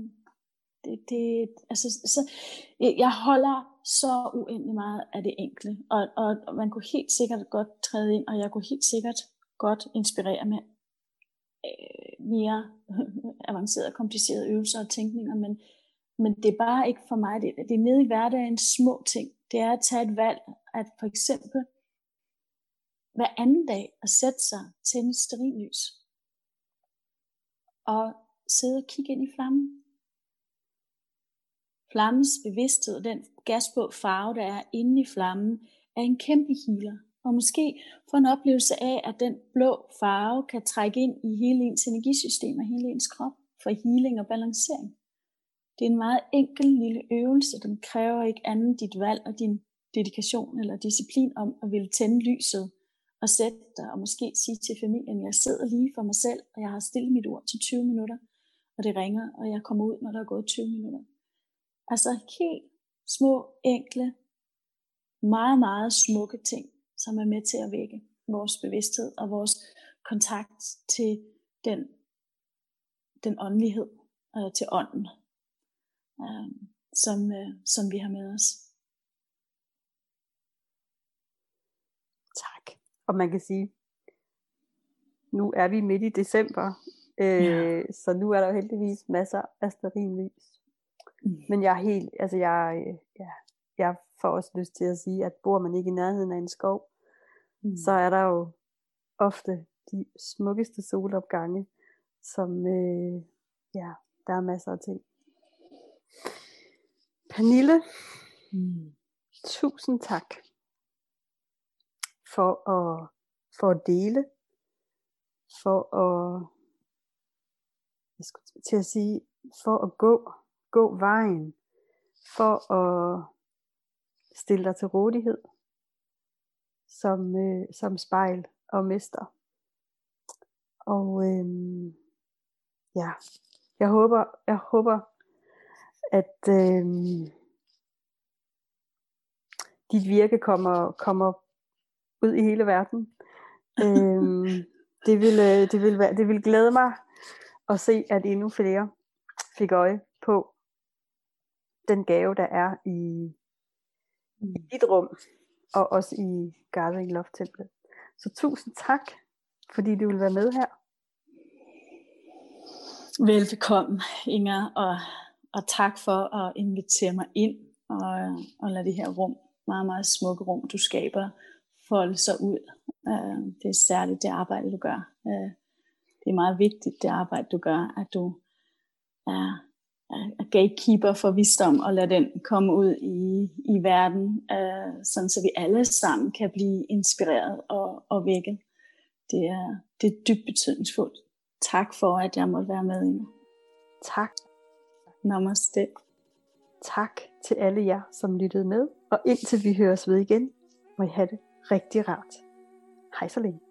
det, det, altså, så, jeg holder så uendelig meget af det enkle, og, og, og man kunne helt sikkert godt træde ind, og jeg kunne helt sikkert godt inspirere med øh, mere *laughs* avancerede, komplicerede øvelser og tænkninger, men, men det er bare ikke for mig, det, det er nede i hverdagen små ting. Det er at tage et valg, at for eksempel hver anden dag at sætte sig, til et lys, og sidde og kigge ind i flammen. Flammens bevidsthed og den gasblå farve, der er inde i flammen, er en kæmpe healer. Og måske få en oplevelse af, at den blå farve kan trække ind i hele ens energisystem og hele ens krop for healing og balancering. Det er en meget enkel lille øvelse, den kræver ikke andet dit valg og din dedikation eller disciplin om at ville tænde lyset og sætte dig og måske sige til familien, jeg sidder lige for mig selv, og jeg har stillet mit ord til 20 minutter, og det ringer, og jeg kommer ud, når der er gået 20 minutter. Altså helt små, enkle, meget, meget smukke ting, som er med til at vække vores bevidsthed og vores kontakt til den, den åndelighed, øh, til ånden, øh, som, øh, som vi har med os.
Tak. Og man kan sige, nu er vi midt i december, øh,
Ja.
så nu er der jo heldigvis masser af stearinlys.
Mm.
Men jeg er helt, altså jeg, øh, ja, jeg får også lyst til at sige, at bor man ikke i nærheden af en skov,
Mm.
så er der jo ofte de smukkeste solopgange, som, øh, ja, der er masser af ting. Pernille,
Mm.
tusind tak for at, for at dele, for at, jeg skulle til at sige, for at gå, gå vejen, for at stille dig til rådighed som, øh, som spejl og mester. Og øhm, ja, jeg håber, jeg håber, at øhm, dit virke kommer, kommer ud i hele verden. øhm, *laughs* det, vil, øh, det, vil være, det vil glæde mig at se, at endnu flere fik øje på den gave, der er i, i dit rum, og også i Gathering Love Templet. Så tusind tak, fordi du vil være med her.
Velbekomme, Inger, og, og tak for at invitere mig ind og, og lade det her rum, meget, meget smukke rum, du skaber, folde sig ud. Uh, det er særligt det arbejde, du gør. Uh, det er meget vigtigt, det arbejde, du gør, at du er gatekeeper for visdom, og lade den komme ud i, i verden, uh, sådan så vi alle sammen kan blive inspireret og, og vækket. Det er, det er dybt betydningsfuldt. Tak for, at jeg måtte være med, Inger.
Tak.
Namaste.
Tak til alle jer, som lyttede med, og indtil vi høres ved igen, må I have det rigtig rart. Hej så længe.